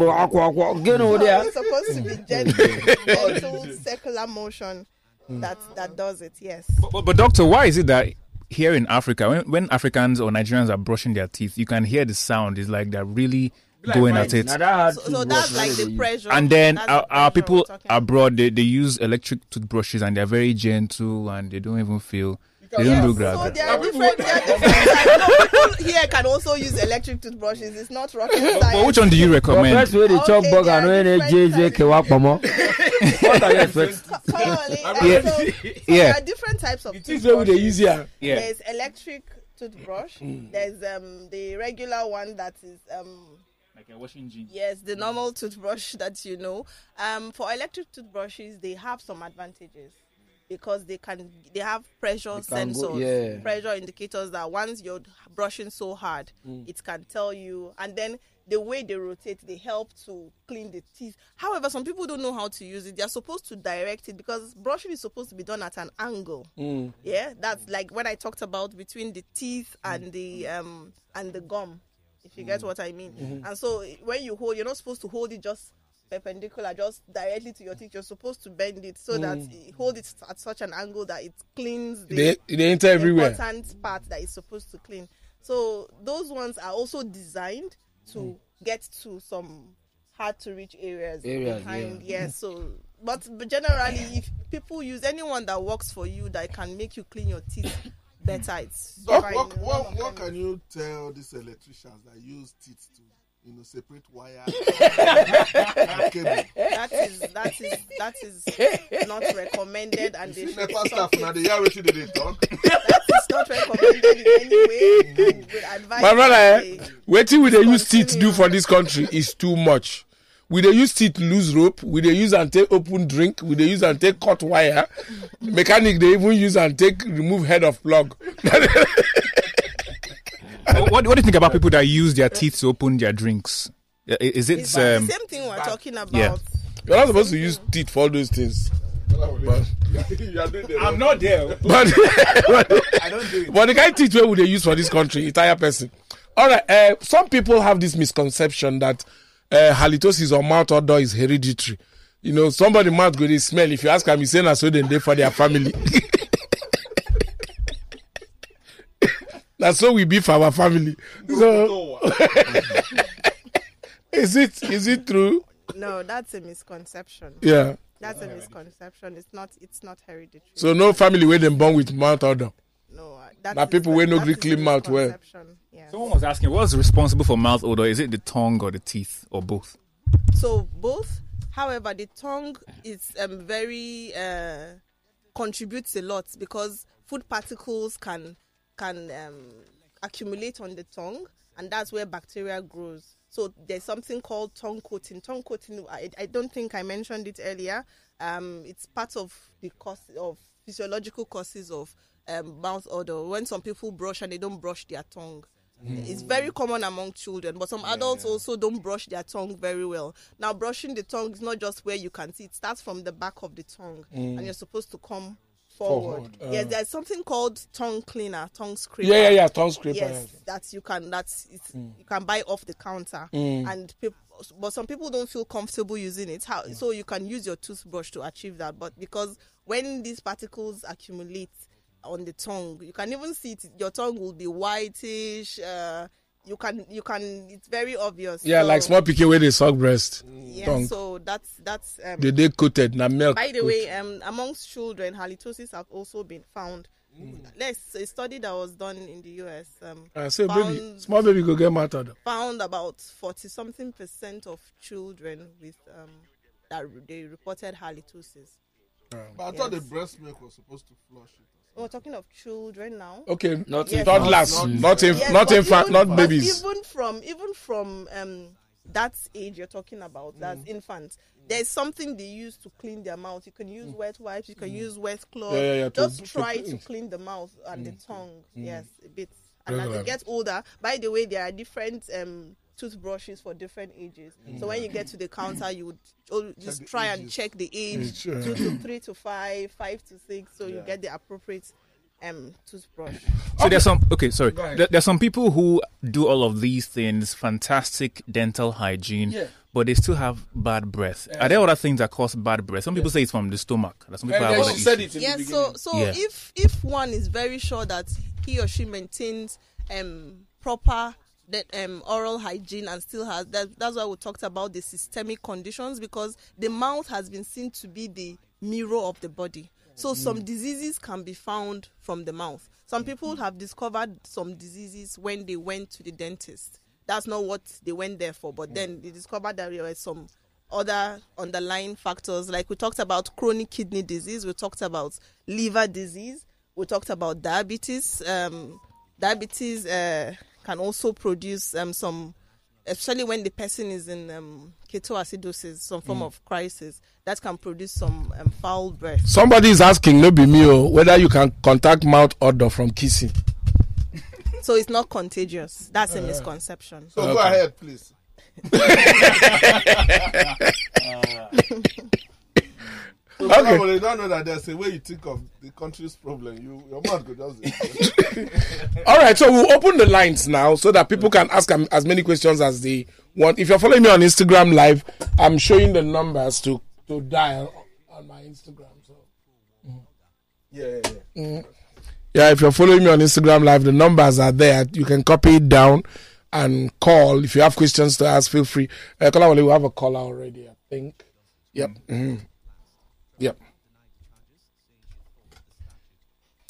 Akwa akwa. Get over so there. it's supposed to be gentle, gentle circular motion that that does it. Yes. But, but doctor, why is it that here in Africa, when, when Africans or Nigerians are brushing their teeth, you can hear the sound. It's like they're really going at it. Now that hard So, so that's like the pressure. And then That's the our, our people abroad, they, they use electric toothbrushes and they're very gentle and they don't even feel. They don't Yes, do so grab. there are different, there are different types. No, people here can also use electric toothbrushes. It's not rocket science. But which one do you But recommend? first wey dey chop Okay, burger there no are jj types. What are you expecting? Totally. Yeah. so, so Yeah. there are different types of This way we they toothbrushes. use here. Yeah. There's electric toothbrush. There's um the regular one that is um Like a washing gene. yes the normal toothbrush that you know. Um for electric toothbrushes they have some advantages because they can they have pressure can go- sensors, yeah. pressure indicators that once you're brushing so hard, it can tell you. And then the way they rotate, they help to clean the teeth. However, some people don't know how to use it. They're supposed to direct it because brushing is supposed to be done at an angle. Yeah, that's like when I talked about between the teeth and the um and the gum. If you get mm. what I mean. Mm-hmm. And so eh, when you hold, you're not supposed to hold it just perpendicular, just directly to your teeth. You're supposed to bend it so that mm. you hold it at such an angle that it cleans the They, they enter everywhere. important part that it's supposed to clean. So those ones are also designed to mm. get to some hard to reach areas, Areas, behind. Yeah. So, but, but generally, if people use anyone that works for you that can make you clean your teeth better. It's Doc, fine. what, what, what can you tell these electricians that use teeth to, you know, separate wire cable? that is that is that is not recommended and they See, should NEPA stop staff now it. they hear wetin dey dey talk. that is not recommended in any way and would My brother, eh, waiting we dey use teeth do for this country is too much. We dey use teeth lose rope. We dey use and take open drink. We dey use and take cut wire. Mechanic dey even use and take remove head of plug. what, what do you think about people that use their teeth to open their drinks? Is it it's the um, same thing we're talking about. yeah. You're not supposed to use teeth for all those things. You are doing the wrong- not there. But, I don't do it. but the kind of teeth wey we dey use for this country, entire person. All right. Uh, some people have this misconception that uh, halitosis or mouth odor is hereditary. You know, somebody mouth go dey smell. If you ask am, he say na so dem dey for their family. na so we be for our family. So, is it is it true? No, that's a misconception. Yeah. That's a misconception. It's not. It's not hereditary. So no family wey dem born with mouth odor. no, uh, that Na people wey no gree clean mouth well. Someone was asking, what's responsible for mouth odor? Is it the tongue or the teeth or both? So both. However, the tongue is um, very uh, contributes a lot because food particles can can um, accumulate on the tongue, and that's where bacteria grows. So there's something called tongue coating. Tongue coating. I, I don't think I mentioned it earlier. Um, it's part of the cause of physiological causes of um, mouth odor. When some people brush and they don't brush their tongue. Mm. It's very common among children, but some adults also don't brush their tongue very well. Now, brushing the tongue is not just where you can see; it starts from the back of the tongue, and mm. you're supposed to come forward. Forward, uh. yes, there's something called tongue cleaner, tongue scraper. Yeah, yeah, yeah. Tongue scraper. Yes, that you can. That's it's, mm. you can buy off the counter, and people. But some people don't feel comfortable using it. How so? You can use your toothbrush to achieve that, but because when these particles accumulate on the tongue, you can even see it. Your tongue will be whitish. Uh, you can, you can. It's very obvious. Yeah, So, like small pikin wey dey suck breast. Yeah, tongue. so that's that's. Um, They dey coated na milk. by the coat. way, um, amongst children, halitosis have also been found. Mm. Let's a study that was done in the US. Um, Ah, so baby, small baby go get mouth odor. found about 40 something percent of children with um that they reported halitosis. But I thought the breast milk was supposed to flush it. We're talking of children now. Okay, Not Yes. toddlers, Not- not in, Yes, not infant, even- not babies. Even from even from um that age you're talking about, that's Mm. infants. There's something they use to clean their mouth. You can use wet wipes. You can use wet cloth. Mm. Yeah, yeah, yeah, Just to try clean. to clean the mouth and the tongue. Yes, a bit. And as they get older, by the way, there are different um toothbrushes for different ages. So when you get to the counter, you would just the try and check the age: Age, two to three to five, five to six. So you get the appropriate um toothbrush. So there's some okay, sorry. Go. There, there's some people who do all of these things, fantastic dental hygiene, Yeah. but they still have bad breath. Are there other things that cause bad breath? Some people say it's from the stomach. That Some people And have then other she said issues. it in yeah the so beginning. so Yeah. if if one is very sure that he or she maintains um proper that um oral hygiene and still has that that's why we talked about the systemic conditions because the mouth has been seen to be the mirror of the body. So some diseases can be found from the mouth. Some people have discovered some diseases when they went to the dentist. That's not what they went there for but then they discovered that there were some other underlying factors. Like we talked about chronic kidney disease we talked about liver disease we talked about diabetes um, diabetes uh, can also produce um, some especially when the person is in um, ketoacidosis some form of crisis that can produce some um, foul breath. Somebody is asking, no be me, oh, whether you can contact mouth odor from kissing. so it's not contagious. That's a misconception. So go ahead, please. So Okay. you don't know that there's a way you think of the country's problem. You your mouth go just. All right, so we'll open the lines now so that people can ask as many questions as they want. If you're following me on Instagram Live, I'm showing the numbers to to dial on my Instagram. So. yeah, yeah, yeah. Yeah, if you're following me on Instagram Live, the numbers are there. You can copy it down and call. If you have questions to ask, feel free. Uh, Kolawole, we have a caller already, I think. Yep. mhm. Yep.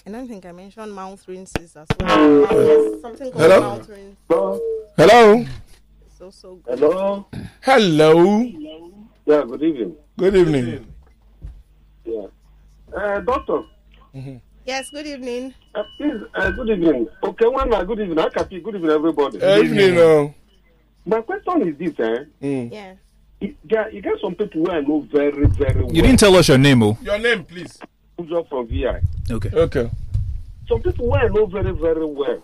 I don't think I mentioned mouth rinses as well. Yes, something called Hello? mouth rinse Hello. is also good. Hello. Hello. Yeah, good evening. Good evening. Yeah. Uh, doctor, Yes, good evening. uh, please, uh, good evening. Okay, one, uh, good evening. I Akapi, good evening, everybody. Good evening. uh, My question is this, eh? Yes. You get, you get some people who I know very, very well. You didn't tell us your name, oh. Your name, please. Who's up from VI. Okay. Okay. Some people who I know very, very well.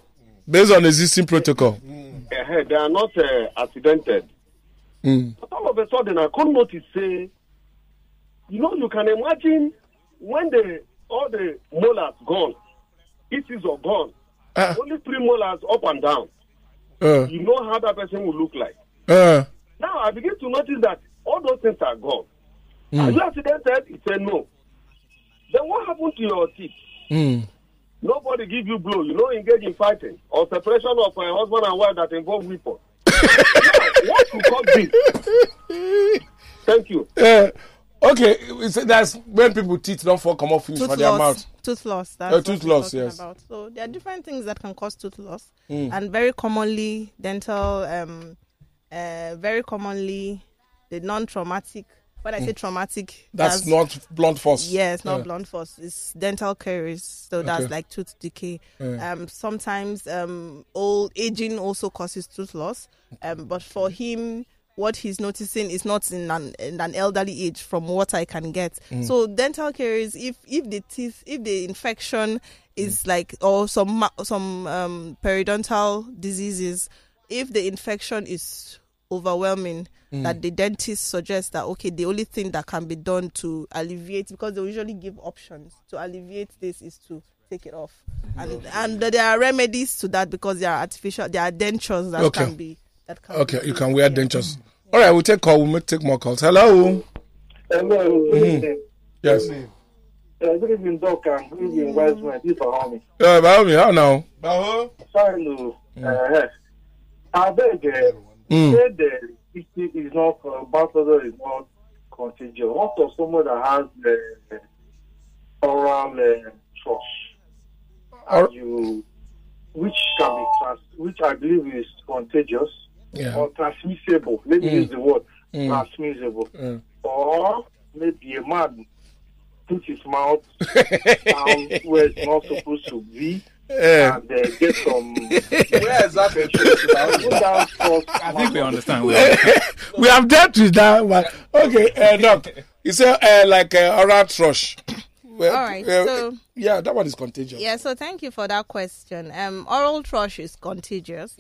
Based on existing protocol. Uh, they are not uh, accidented. Mm. But all of a sudden, I couldn't notice, say, you know, you can imagine when the all the molars gone, pieces are gone, Ah. only three molars up and down. Uh, You know how that person will look like. uh, Now I begin to notice that all those things are gone. Are you accidented? He said no. Then what happened to your teeth? mm. Nobody give you blow. You know, engage in fighting or separation of a husband and wife that involve weapon. now, what will cause this? Thank you. Uh, okay, it's, that's when people teeth don't fall come off finish Tooth for their mouth. Tooth loss. That's Uh, what tooth loss, yes. About. So there are different things that can cause tooth loss, Mm. and very commonly dental. Um, uh, very commonly the non-traumatic. When I say traumatic, Mm. That's, not blunt force. Yes, not Yeah. blunt force. It's dental caries. So that's Okay. like tooth decay. Yeah. Um, sometimes um, old aging also causes tooth loss. Um, but for him, what he's noticing is not in an, in an elderly age, from what I can get. Mm. So dental caries, if if the teeth, if the infection is like or some some um, periodontal diseases, if the infection is overwhelming that the dentist suggests that okay the only thing that can be done to alleviate because they usually give options to alleviate this is to take it off and and there are remedies to that because there are artificial there are dentures that Okay. can be that can Okay, be you can wear Yeah. dentures. All right, we'll take call. We'll take more calls. Hello. Hello, good evening. Yes. Uh, good evening, Doc, and good evening, wise man. This is Bahami. Uh, Baomi, how now? Sorry, no. Uh, I beg, uh, Mm. say the issue is not uh, whether it's not contagious. What of someone that has uh, oral uh, thrush, Or- you, which can be trans, which I believe is contagious Yeah. or transmissible. Let me Mm. use the word Mm. transmissible. Mm. or maybe a man put his mouth down where it's not supposed to be Yeah. and uh, get some Where exactly? put I think we understand. We understand. we have dealt with that one. Okay, uh, Doc. You say uh, like uh, oral thrush. Well, All right, uh, so- yeah, that one is contagious. Yeah, so thank you for that question. Um, oral thrush is contagious.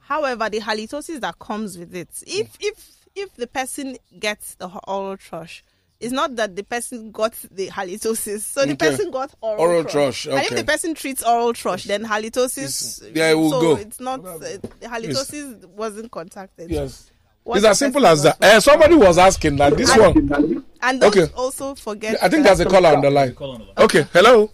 However, the halitosis that comes with it, if if if the person gets the oral thrush, it's not that the person got the halitosis. So the person got oral, Oral thrush. thrush, And if the person treats oral thrush, then halitosis. It's- yeah, it will so go. it's not uh, the halitosis wasn't contacted. Yes. What It's as simple as that. Uh, somebody was asking that this one. And don't Okay. also forget. I think there's a caller on the line. Okay, hello.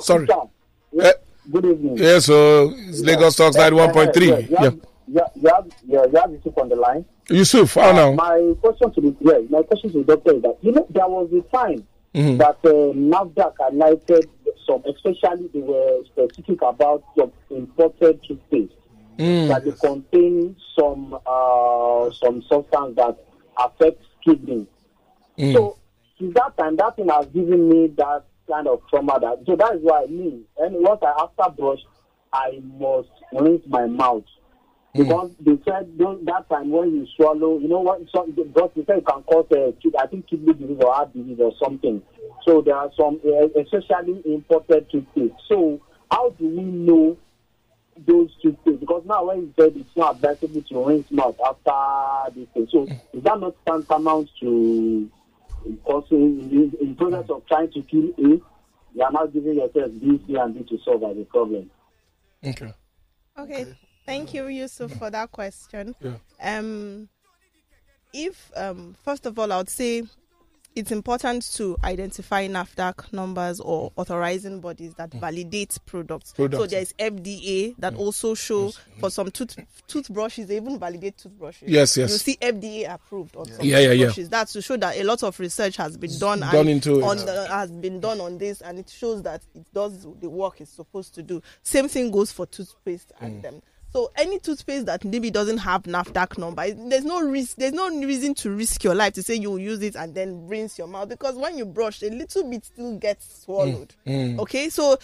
Sorry. Uh, Good evening. yeah, so it's Lagos Talks 91.3. Yeah. Yeah, yeah, yeah, you have Yusuf on the line. Yusuf, how now? My question to the yeah, my question to the doctor is that you know there was a time Mhm. that uh, NAFDAC highlighted some, especially they were specific about some imported toothpaste Mm. that they contain some uh, some substance that affects kidney. Mm. So since that time, that thing has given me that kind of trauma. That so that is why I mean, and once I after brush, I must rinse my mouth because they said don't, that time when you swallow, you know what? So, because they said it can cause uh, I think kidney disease or heart disease or something. So there are some, uh, especially imported toothpaste. So how do we know those toothpaste? Because now when you said it's not advisable to rinse mouth after this thing, so is that not tantamount to causing in, in process of trying to kill A? You are now giving yourself B, C, and D to solve as a problem. Okay. Okay, thank you, Yusuf, for that question. Yeah. Um, if um, first of all, I would say it's important to identify NAFDAC numbers or authorizing bodies that validate products. So there's FDA that also show for some tooth toothbrushes, they even validate toothbrushes. Yes, yes. You see FDA approved on some Yeah, yeah, yeah. toothbrushes. That's to show that a lot of research has been done, done and into it. on the, has been done on this, and it shows that it does the work it's supposed to do. Same thing goes for toothpaste Mm. and them. So any toothpaste that maybe doesn't have NAFDAC number, there's no risk. There's no reason to risk your life to say you will use it and then rinse your mouth because when you brush, a little bit still gets swallowed. Mm. Okay, so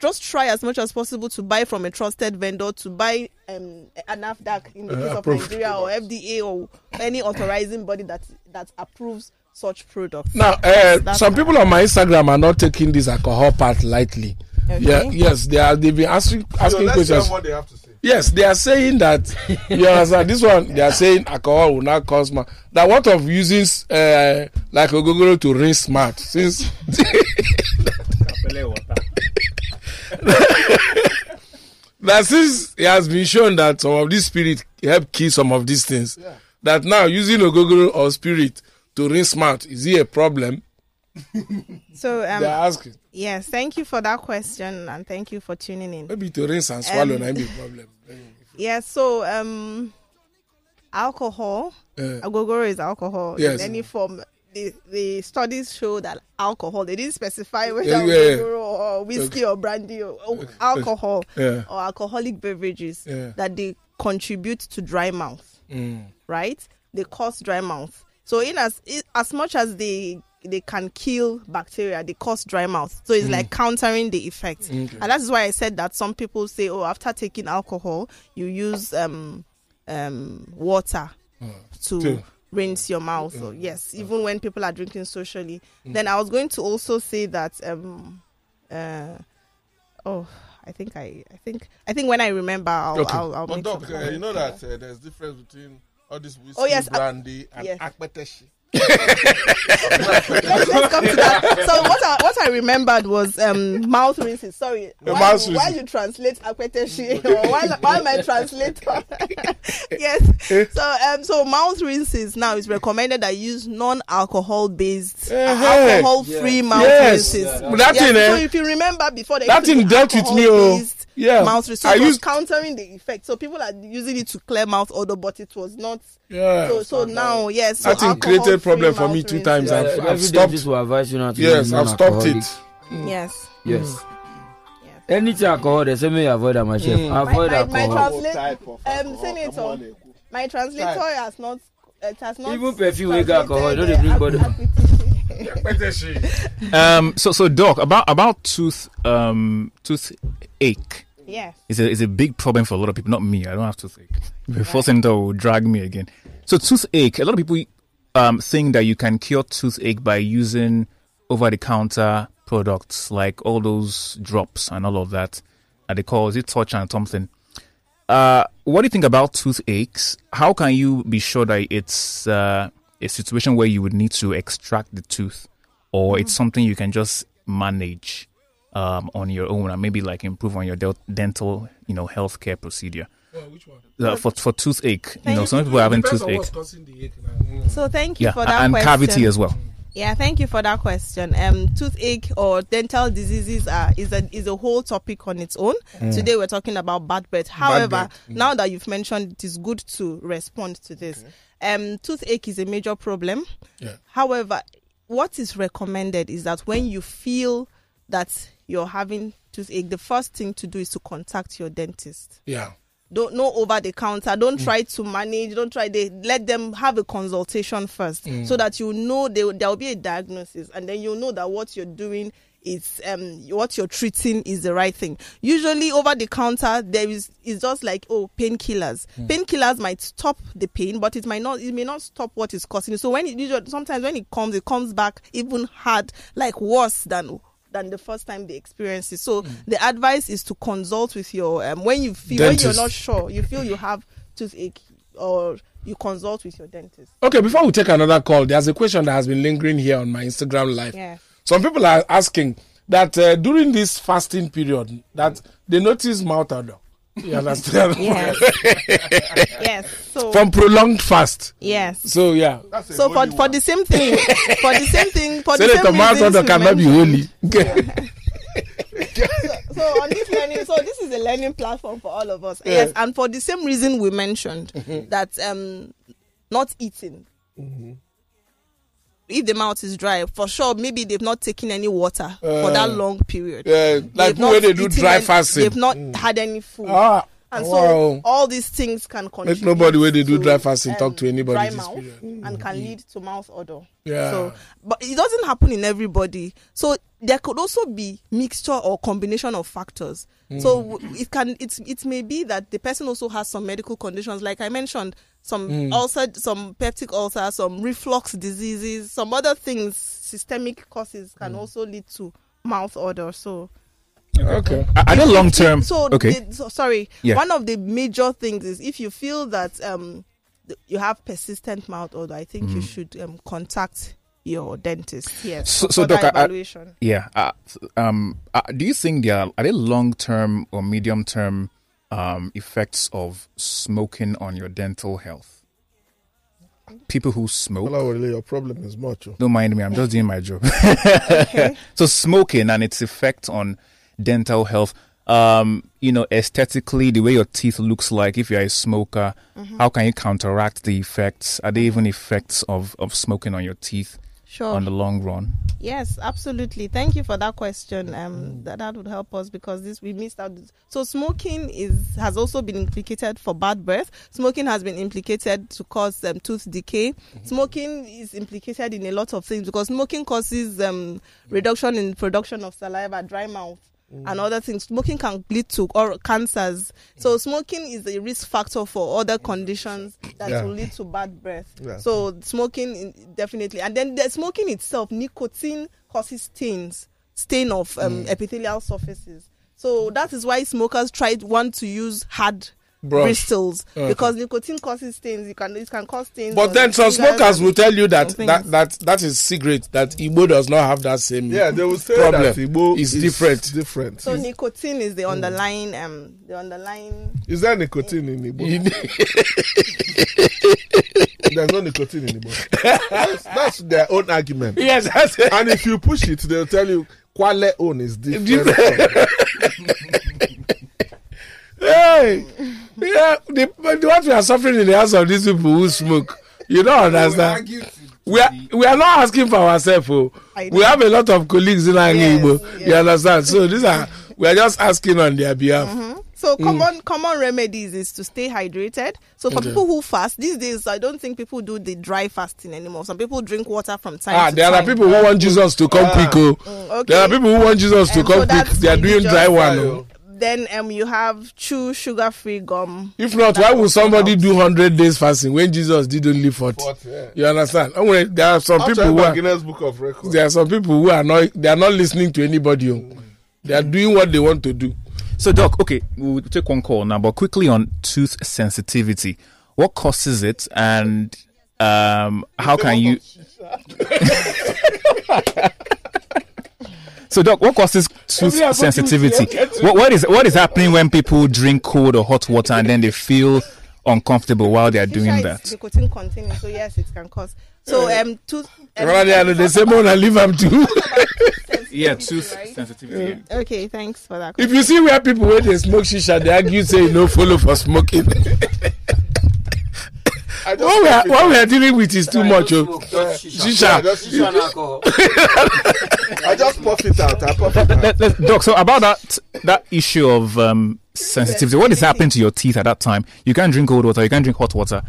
just try as much as possible to buy from a trusted vendor to buy um, a NAFDAC in the Uh, case of Nigeria or FDA or any authorizing body that that approves such products. Now, uh, some that. people on my Instagram are not taking this alcohol part lightly. Okay. Yeah, yes, they are. They've been asking So asking let's hear questions. What they have to say. Yes, they are saying that. you understand? This one, they are saying alcohol will not cause ma- That what of using uh, like ogogoro to rinse smart since that since it has been shown that some of this spirit help kill some of these things. That now using ogogoro or spirit to rinse smart is it a problem? So um, are asking. yes, thank you for that question and thank you for tuning in. Maybe to rinse and swallow Um, na be problem. Yeah, so um, alcohol, Uh, agogoro is alcohol Yes. in any form. The, the studies show that alcohol, they didn't specify whether Yeah, yeah, yeah. or whiskey or brandy or, or alcohol Yeah. or alcoholic beverages, Yeah. that they contribute to dry mouth, Mm. right? They cause dry mouth. So in as as much as they they can kill bacteria, they cause dry mouth. So it's like countering the effect. Mm. Okay. And that is why I said that some people say, oh, after taking alcohol, you use um um water to to- rinse your mouth. So yes, even when people are drinking socially. Then I was going to also say that um uh oh I think I I think I think when I remember I'll Okay. I'll, I'll But make doc, uh, you know that uh, there's difference between all this whiskey, Oh, yes, uh, brandy, and yes. akpeteshi. Let's, let's come to that. So what I what I remembered was um mouth rinses. Sorry, why, mouth you, while you translate akweteshi, or while while my translator, yes. So um so mouth rinses now is recommended that you use non-alcohol based, uh, Eh-heh. alcohol-free mouth Yes. rinses. But that Yes, thing, eh, so if you remember before they that used to thing dealt with me, oh. Alcohol-based Yeah. Mouth rinse. So I it was used- countering the effect. So people are using it to clear mouth odor, but it was not. Yeah. So so now yes. So that thing created problem for me two times. Yeah, I've, every I've dentist stopped. will advise you not to Yes, I've stopped non-alcoholic. it. Yes. Yes. Yes. Anything alcohol, they say me avoid that, my chef. Avoid My- my- my alcohol. Translate- type of um, Senator. come on. My translator Right. has not. It has not. Even perfume wey get alcohol, you know they translated, bring body. Um, so so doc about about tooth um toothache Yes. It's a is a big problem for a lot of people. Not me, I don't have toothache. Before center will drag me again. So toothache, a lot of people um think that you can cure toothache by using over the counter products like all those drops and all of that. And they call it touch and something. Uh, what do you think about toothaches? How can you be sure that it's uh, a situation where you would need to extract the tooth, or it's something you can just manage um, on your own and maybe like improve on your del- dental, you know, healthcare procedure? which one? Uh, for for toothache, you know, some people are having toothache, what's causing the ache now. So thank you yeah, for that and question. cavity as well. Yeah, thank you for that question. Um, toothache or dental diseases are is a is a whole topic on its own. Today we're talking about bad breath. However, breath. now that you've mentioned, it is good to respond to this. Um, toothache is a major problem. Yeah. However, what is recommended is that when you feel that you're having toothache, the first thing to do is to contact your dentist. Yeah. don't know over the counter. Don't mm. try to manage. Don't try they let them have a consultation first mm. so that you know there there will be a diagnosis and then you know that what you're doing is um what you're treating is the right thing. Usually over the counter there is is just like oh painkillers. Mm. Painkillers might stop the pain but it might not it may not stop what is causing it so when it usually sometimes when it comes it comes back even hard like worse than than the first time they experience it. So the advice is to consult with your um, when you feel when you're not sure, you feel you have toothache, or you consult with your dentist. Okay, before we take another call, there's a question that has been lingering here on my Instagram live. Yeah. Some people are asking that uh, during this fasting period that they notice mouth odor. You understand? Yes. yes. So From prolonged fast. yes. So yeah. That's So for holy for the same thing, for the same thing, for the Senator same mouth reasons cannot be mentioned- holy. so on this learning so this is a learning platform for all of us yes and for the same reason we mentioned Mm-hmm. that um not eating if the mouth is dry for sure maybe they've not taken any water for that long period. Uh, like when They've people wey not do dry any- fasting. they've not had any food. Ah, and so all these things can contribute Make nobody wey they do dry fasting talk um, to anybody dry mouth and can lead to mouth odor Yeah. so but it doesn't happen in everybody. So there could also be mixture or combination of factors Mm. w- it can it's it may be that the person also has some medical conditions like i mentioned some Mm. ulcer some peptic ulcer some reflux diseases some other things systemic causes Mm. can also lead to mouth odor so Okay. Are are they long term? so, okay. the- so sorry. Yeah. One of the major things is if you feel that um you have persistent mouth odor, I think you should um contact your dentist. Yes. So- for so, further Doc, I- I- Yeah. Uh, um, uh, do you think there are, are there long term or medium term um, effects of smoking on your dental health? People who smoke. Well, really, your problem is much. oh. Don't mind me, I'm just doing my job. so smoking and its effect on dental health. Um, you know, aesthetically, the way your teeth looks like if you're a smoker, how can you counteract the effects? Are there even effects of, of smoking on your teeth Sure. on the long run? Yes, absolutely. Thank you for that question. Um, that that would help us because this we missed out. So smoking is has also been implicated for bad breath. Smoking has been implicated to cause um, tooth decay. Smoking is implicated in a lot of things because smoking causes um, reduction in production of saliva, dry mouth. Mm. And other things. Smoking can lead to or cancers. So mm. smoking is a risk factor for other conditions that Yeah. will lead to bad breath. Yeah. So smoking definitely, and then the smoking itself, nicotine causes stains, stain of um, mm. epithelial surfaces. So that is why smokers try want to use hard Brush. bristles Okay. because nicotine causes stains. You can it can cause stains. But then some smokers will tell you that some that, things. that that is cigarette that Igbo does not have that same Yeah, they will say problem. that Igbo It's is different. Different. So nicotine is the underlying um the underlying. is there nicotine in Igbo? There's no nicotine in Igbo. That's, that's their own argument. yes, that's it. And if you push it, they'll tell you Kwale own is different. Hey, yeah, the, but what we are suffering in the hands of these people who smoke, you don't understand. We are we are not asking for ourselves. Oh. We have a lot of colleagues in our Yes, Igbo. You understand? So these are we are just asking on their behalf. Mm-hmm. So common common remedies is to stay hydrated. So for people who fast these days, I don't think people do the dry fasting anymore. Some people drink water from time Ah, to there are people who want Jesus to come quick. Oh. okay. There are people who want Jesus to Um, come so quick. They are doing dry one. Oh. Then um you have chew sugar free gum. If not, why would somebody helps. do hundred days fasting when Jesus did only forty? Forty, yeah. You understand? I mean, there are some I'll people who are, Guinness Book of Records. there are some people who are not they are not listening to anybody. oh. They are doing what they want to do. So, Doc, okay, we'll take one call now, but quickly on tooth sensitivity. What causes it, and um, how can you? so, Doc, what causes tooth sensitivity? What, what is what is happening when people drink cold or hot water and then they feel uncomfortable while they are doing that? nicotine containing, so yes, it can cause. So um tooth. Um, Rather than they say more and leave them too. Yeah, tooth right? sensitivity. Okay, thanks for that. if you see where people when they smoke shisha, they argue say no follow for smoking. I just what we are what we are dealing with is too much. Oh. Yeah, Shisha. just- Shisha. I just puff it out. I puff it out. Let- let- Doc, so about that that issue of um, sensitivity, what is happening to your teeth at that time? You can't drink cold water, you can't drink hot water.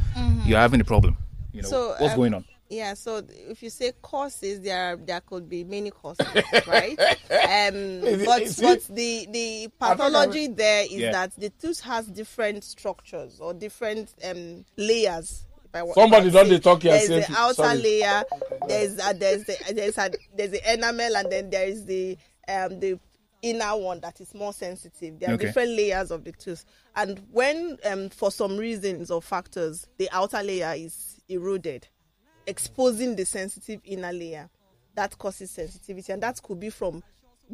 You're having a problem. You know, So, what's um, going on? Yeah, so if you say courses, there are, there could be many courses, right? Um, but but the the pathology there is Yeah. that the tooth has different structures or different um layers. Somebody don't dey talk There's yourself. the outer Sorry. layer. There's a, there's the there's a there's the enamel, and then there is the um the inner one that is more sensitive. There are Okay. different layers of the tooth, and when um for some reasons or factors the outer layer is eroded, exposing the sensitive inner layer, that causes sensitivity, and that could be from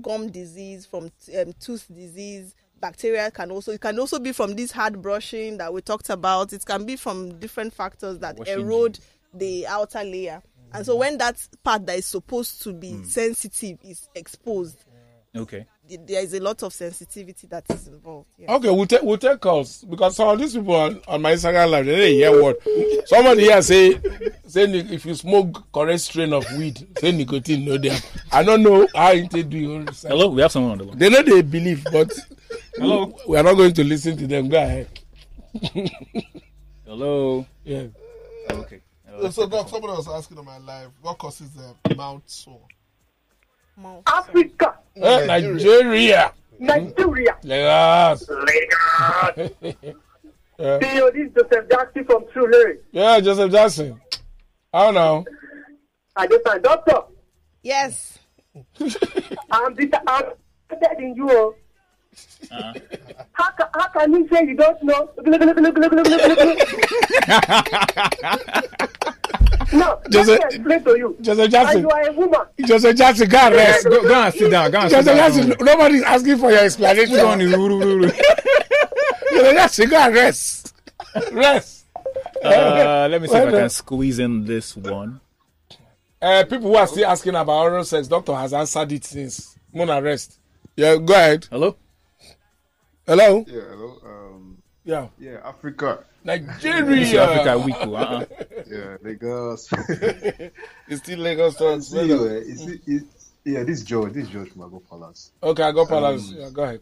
gum disease, from um, tooth disease, bacteria can also it can also be from this hard brushing that we talked about. It can be from different factors that Washing erode the outer layer. And so when that part that is supposed to be sensitive is exposed, Okay. Th- there is a lot of sensitivity that is involved. Yeah. Okay, we'll take we'll take calls because some of these people on, on my Instagram live they didn't hear what somebody here say say if you smoke correct strain of weed say nicotine no there. I don't know how it do you. Hello, we have someone on the line. They know they believe, but Hello. we are not going to listen to them. Go ahead. Hello. Yeah. Oh, okay. So, Doc, somebody was asking on my live, what causes the mouth sore? Mouth. Africa, Eh, Nigeria. Nigeria, Lagos. Lagos. Yeah. Theo, this is Joseph Jackson from True yeah, Joseph Jackson. How now? I just said, Doctor, Yes. I'm disappointed in you. oh. How, ca- how can you say you don't know? Look, look, look, look, look, look, look, look. no, let Joseph- me explain to you. Joseph And Jackson. you are a woman. Joseph Jackson, go and rest. Go, go and sit down. Go and sit Joseph down. Jackson, nobody's asking for your explanation. Put on the ruru, ruru. Joseph Jackson, go and rest. Rest. Uh, let me see if I Well, can squeeze in this one. Uh, people who are still asking about oral sex, doctor has answered it since. Mona rest. Yeah, go ahead. Hello. Hello. Yeah, hello. Um, Yeah. yeah, Africa. Nigeria. South Africa week. oh, Uh-uh. Yeah, Lagos. It's still Lagos. so it's See, uh, better. is it, is, yeah, this is George. This is George from Ago Palace. Okay, Ago Palace. Um, yeah, go ahead.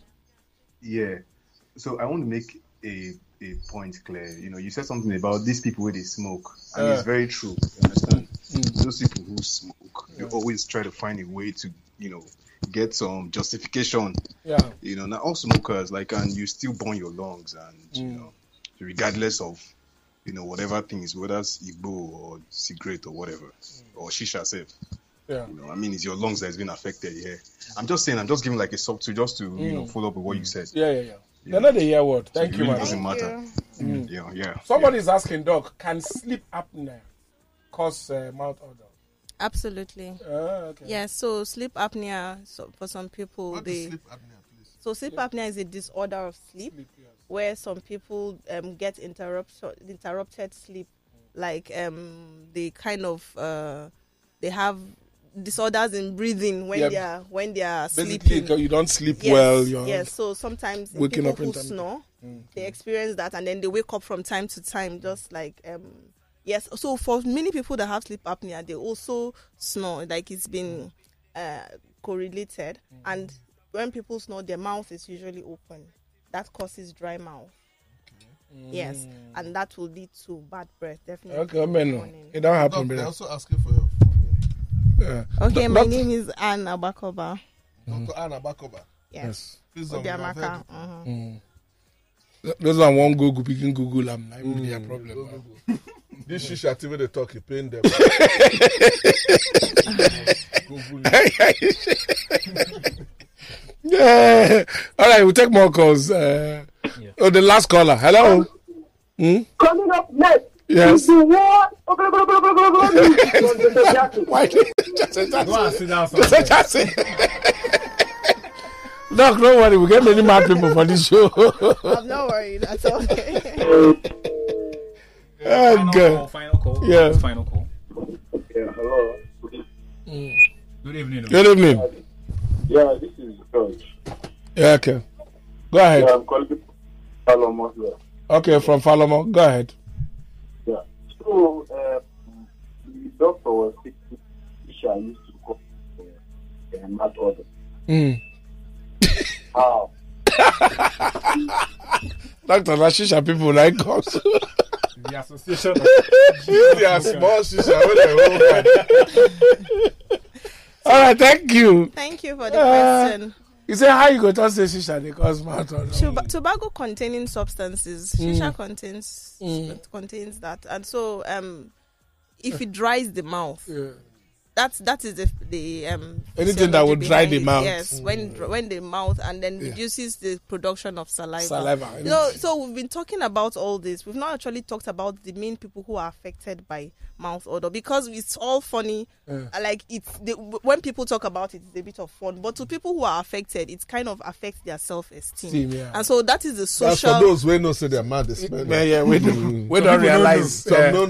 Yeah. So I want to make a a point clear. You know, you said something about these people where they smoke, and Yeah. it's very true. You understand? Those people who smoke, they always try to find a way to, you know, get some justification. Yeah. You know, now all smokers like, and you still burn your lungs, and you know, regardless of, you know, whatever things, whether it's Igbo or cigarette or whatever, mm. or shisha self. Yeah. You know, I mean, it's your lungs that's been affected here. I'm just saying, I'm just giving like a sub to just to you know mm. follow up with what you mm. said. Yeah, yeah, yeah. They're not the hear word. Thank it you, really man. doesn't Thank matter. you. Yeah, yeah. Somebody's asking, Doc, can sleep apnea cause uh, mouth odor? Absolutely. Uh, okay. Yeah, so sleep apnea so for some people What they sleep apnea, please? so sleep apnea is a disorder of sleep Sleep, yes. Where some people um, get interrupt interrupted sleep. Like um they kind of uh they have disorders in breathing when Yeah. they are when they are Basically, sleeping. you don't sleep yes, well. You're, yes. So sometimes waking people up who snore they experience that and then they wake up from time to time just like um yes. So for many people that have sleep apnea they also snore. Like it's been uh correlated. And when people snore their mouth is usually open that causes dry mouth mm. yes and that will lead to bad breath definitely Okay, man. no. It don't happen, they're brother. also asking for your. Yeah. okay Doc- my doc- name is anne abakoba Dr. Anna Bakoba. yes, Please don't Odiamaka. mhm. Th- Those one Google, begin Google. I'm not really a mm, problem. man. This shisha TV they talk, you paying them. Google it. Yeah. All right, we'll take more calls. Uh, Oh, the last caller. Hello. Coming up next. Yes. is the war. From Joseph Jackson. Why? Just a Go and sit down. Just a Jackson. Doc, don't worry. We get many mad people for this show. i'm not worried that's okay oh, Final God. call. Final call. Yeah. Final call. Yeah, hello. Good evening. Good evening. Yeah, this. Yeah, okay. Go ahead. Yeah, I'm calling Falomo here. Okay, from Falomo. Go ahead. Yeah. So, uh, the doctor was speaking, Isha used to call uh, uh, mad order. Mm. How? Dr. Rashisha people like us. The association. They are small shisha. Where they hold All right, thank you. thank you for the Uh, question You say how you go to say shisha they cause mouth? Tuba- tobacco containing substances shisha contains contains that and so um if it dries the mouth Yeah. that's that is the the um Anything that physiology would dry behind the it. mouth. yes when when the mouth and then reduces the production of saliva Saliva. so, so we've been talking about all this. We've not actually talked about the main people who are affected by mouth odor because it's all funny uh, like it's the, when people talk about it, it's a bit of fun. But to people who are affected, it kind of affects their self-esteem. Yeah. And so that is the That's social. for those who know say they're mad. They Yeah, yeah, we don't, Mm. we don't people realize. know. uh, Some no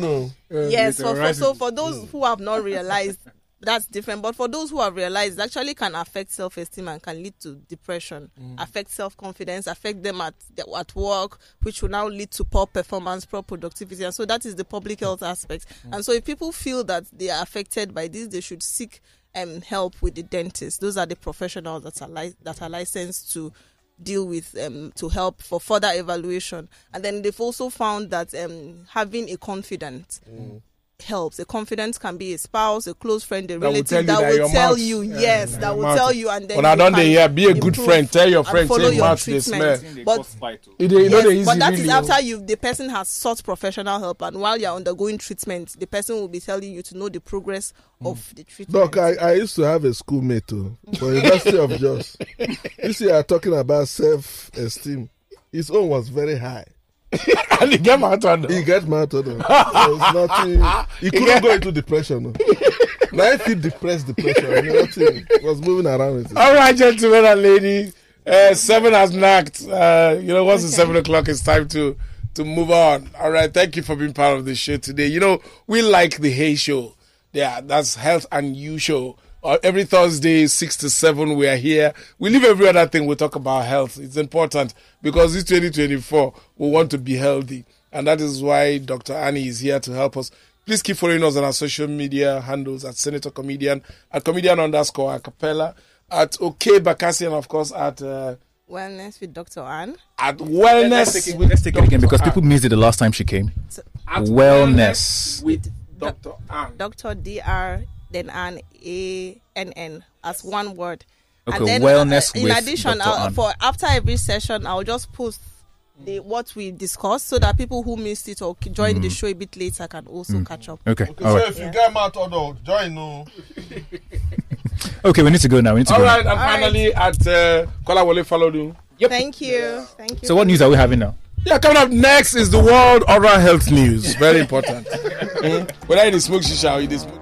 no. yes, for, for, so for those who have not realized, that's different. But for those who have realized, it actually can affect self-esteem and can lead to depression, affect self-confidence, affect them at at work, which will now lead to poor performance, poor productivity. And so that is the public health aspect. And so if people feel that they are affected by this, they should seek um, help with the dentist. Those are the professionals that are li- that are licensed to deal with um, to help for further evaluation. And then they've also found that um, having a confidant helps. A confidence can be a spouse, a close friend, a will relative tell you that that will tell you, yeah, yes, yeah, that will mouth- tell you, and then When I don't can the year, be a good friend. Tell your and friend, follow say your mouth they treatment. smell. But You, dey- know the Yes, easy but that is really, oh. after oh. you the person has sought professional help and while you're undergoing treatment the person will be telling you to know the progress hmm. of the treatment Look, I, I used to have a schoolmate too, for University of Jos. You see, are talking about self-esteem. His own was very high. and he get mad on He get mad on him. There was nothing. He couldn't go into depression. no. Now if he depressed depression, nothing was moving around with it. All right, gentlemen and ladies, uh, seven has knocked. Uh, you know, once it's seven o'clock, it's time to to move on. All right, thank you for being part of the show today. You know, we like the Hay Show. Yeah, that's Health and You Show. Uh, every Thursday, six to seven, we are here. We leave every other thing. We talk about health. It's important because it's 2024. We want to be healthy, and that is why Dr. Annie is here to help us. Please keep following us on our social media handles at Senator Comedian, at Comedian underscore Acapella, at Okey Bakassi, and of course at uh, wellness with dr ann at Wellness. Let's take it, let's take it again because Dr. people missed it the last time she came. At Wellness. with Dr. Ann. dr dr then ann a n n as one word Okay, and then wellness uh, in addition Dr. For after every session i'll just post the what we discussed so that people who missed it or c- join Mm. the show a bit later can also catch up Okay, Okay, all so right. if you get mad order, join no. Okay, we need to go now. We need to All go. right, now. and finally at uh, Kolawole Falodun. thank you thank you So, what news are we having now? Yeah, coming up next is the World Oral Health News. Very important. mm? Whether it is smoke shisha or it is smoke.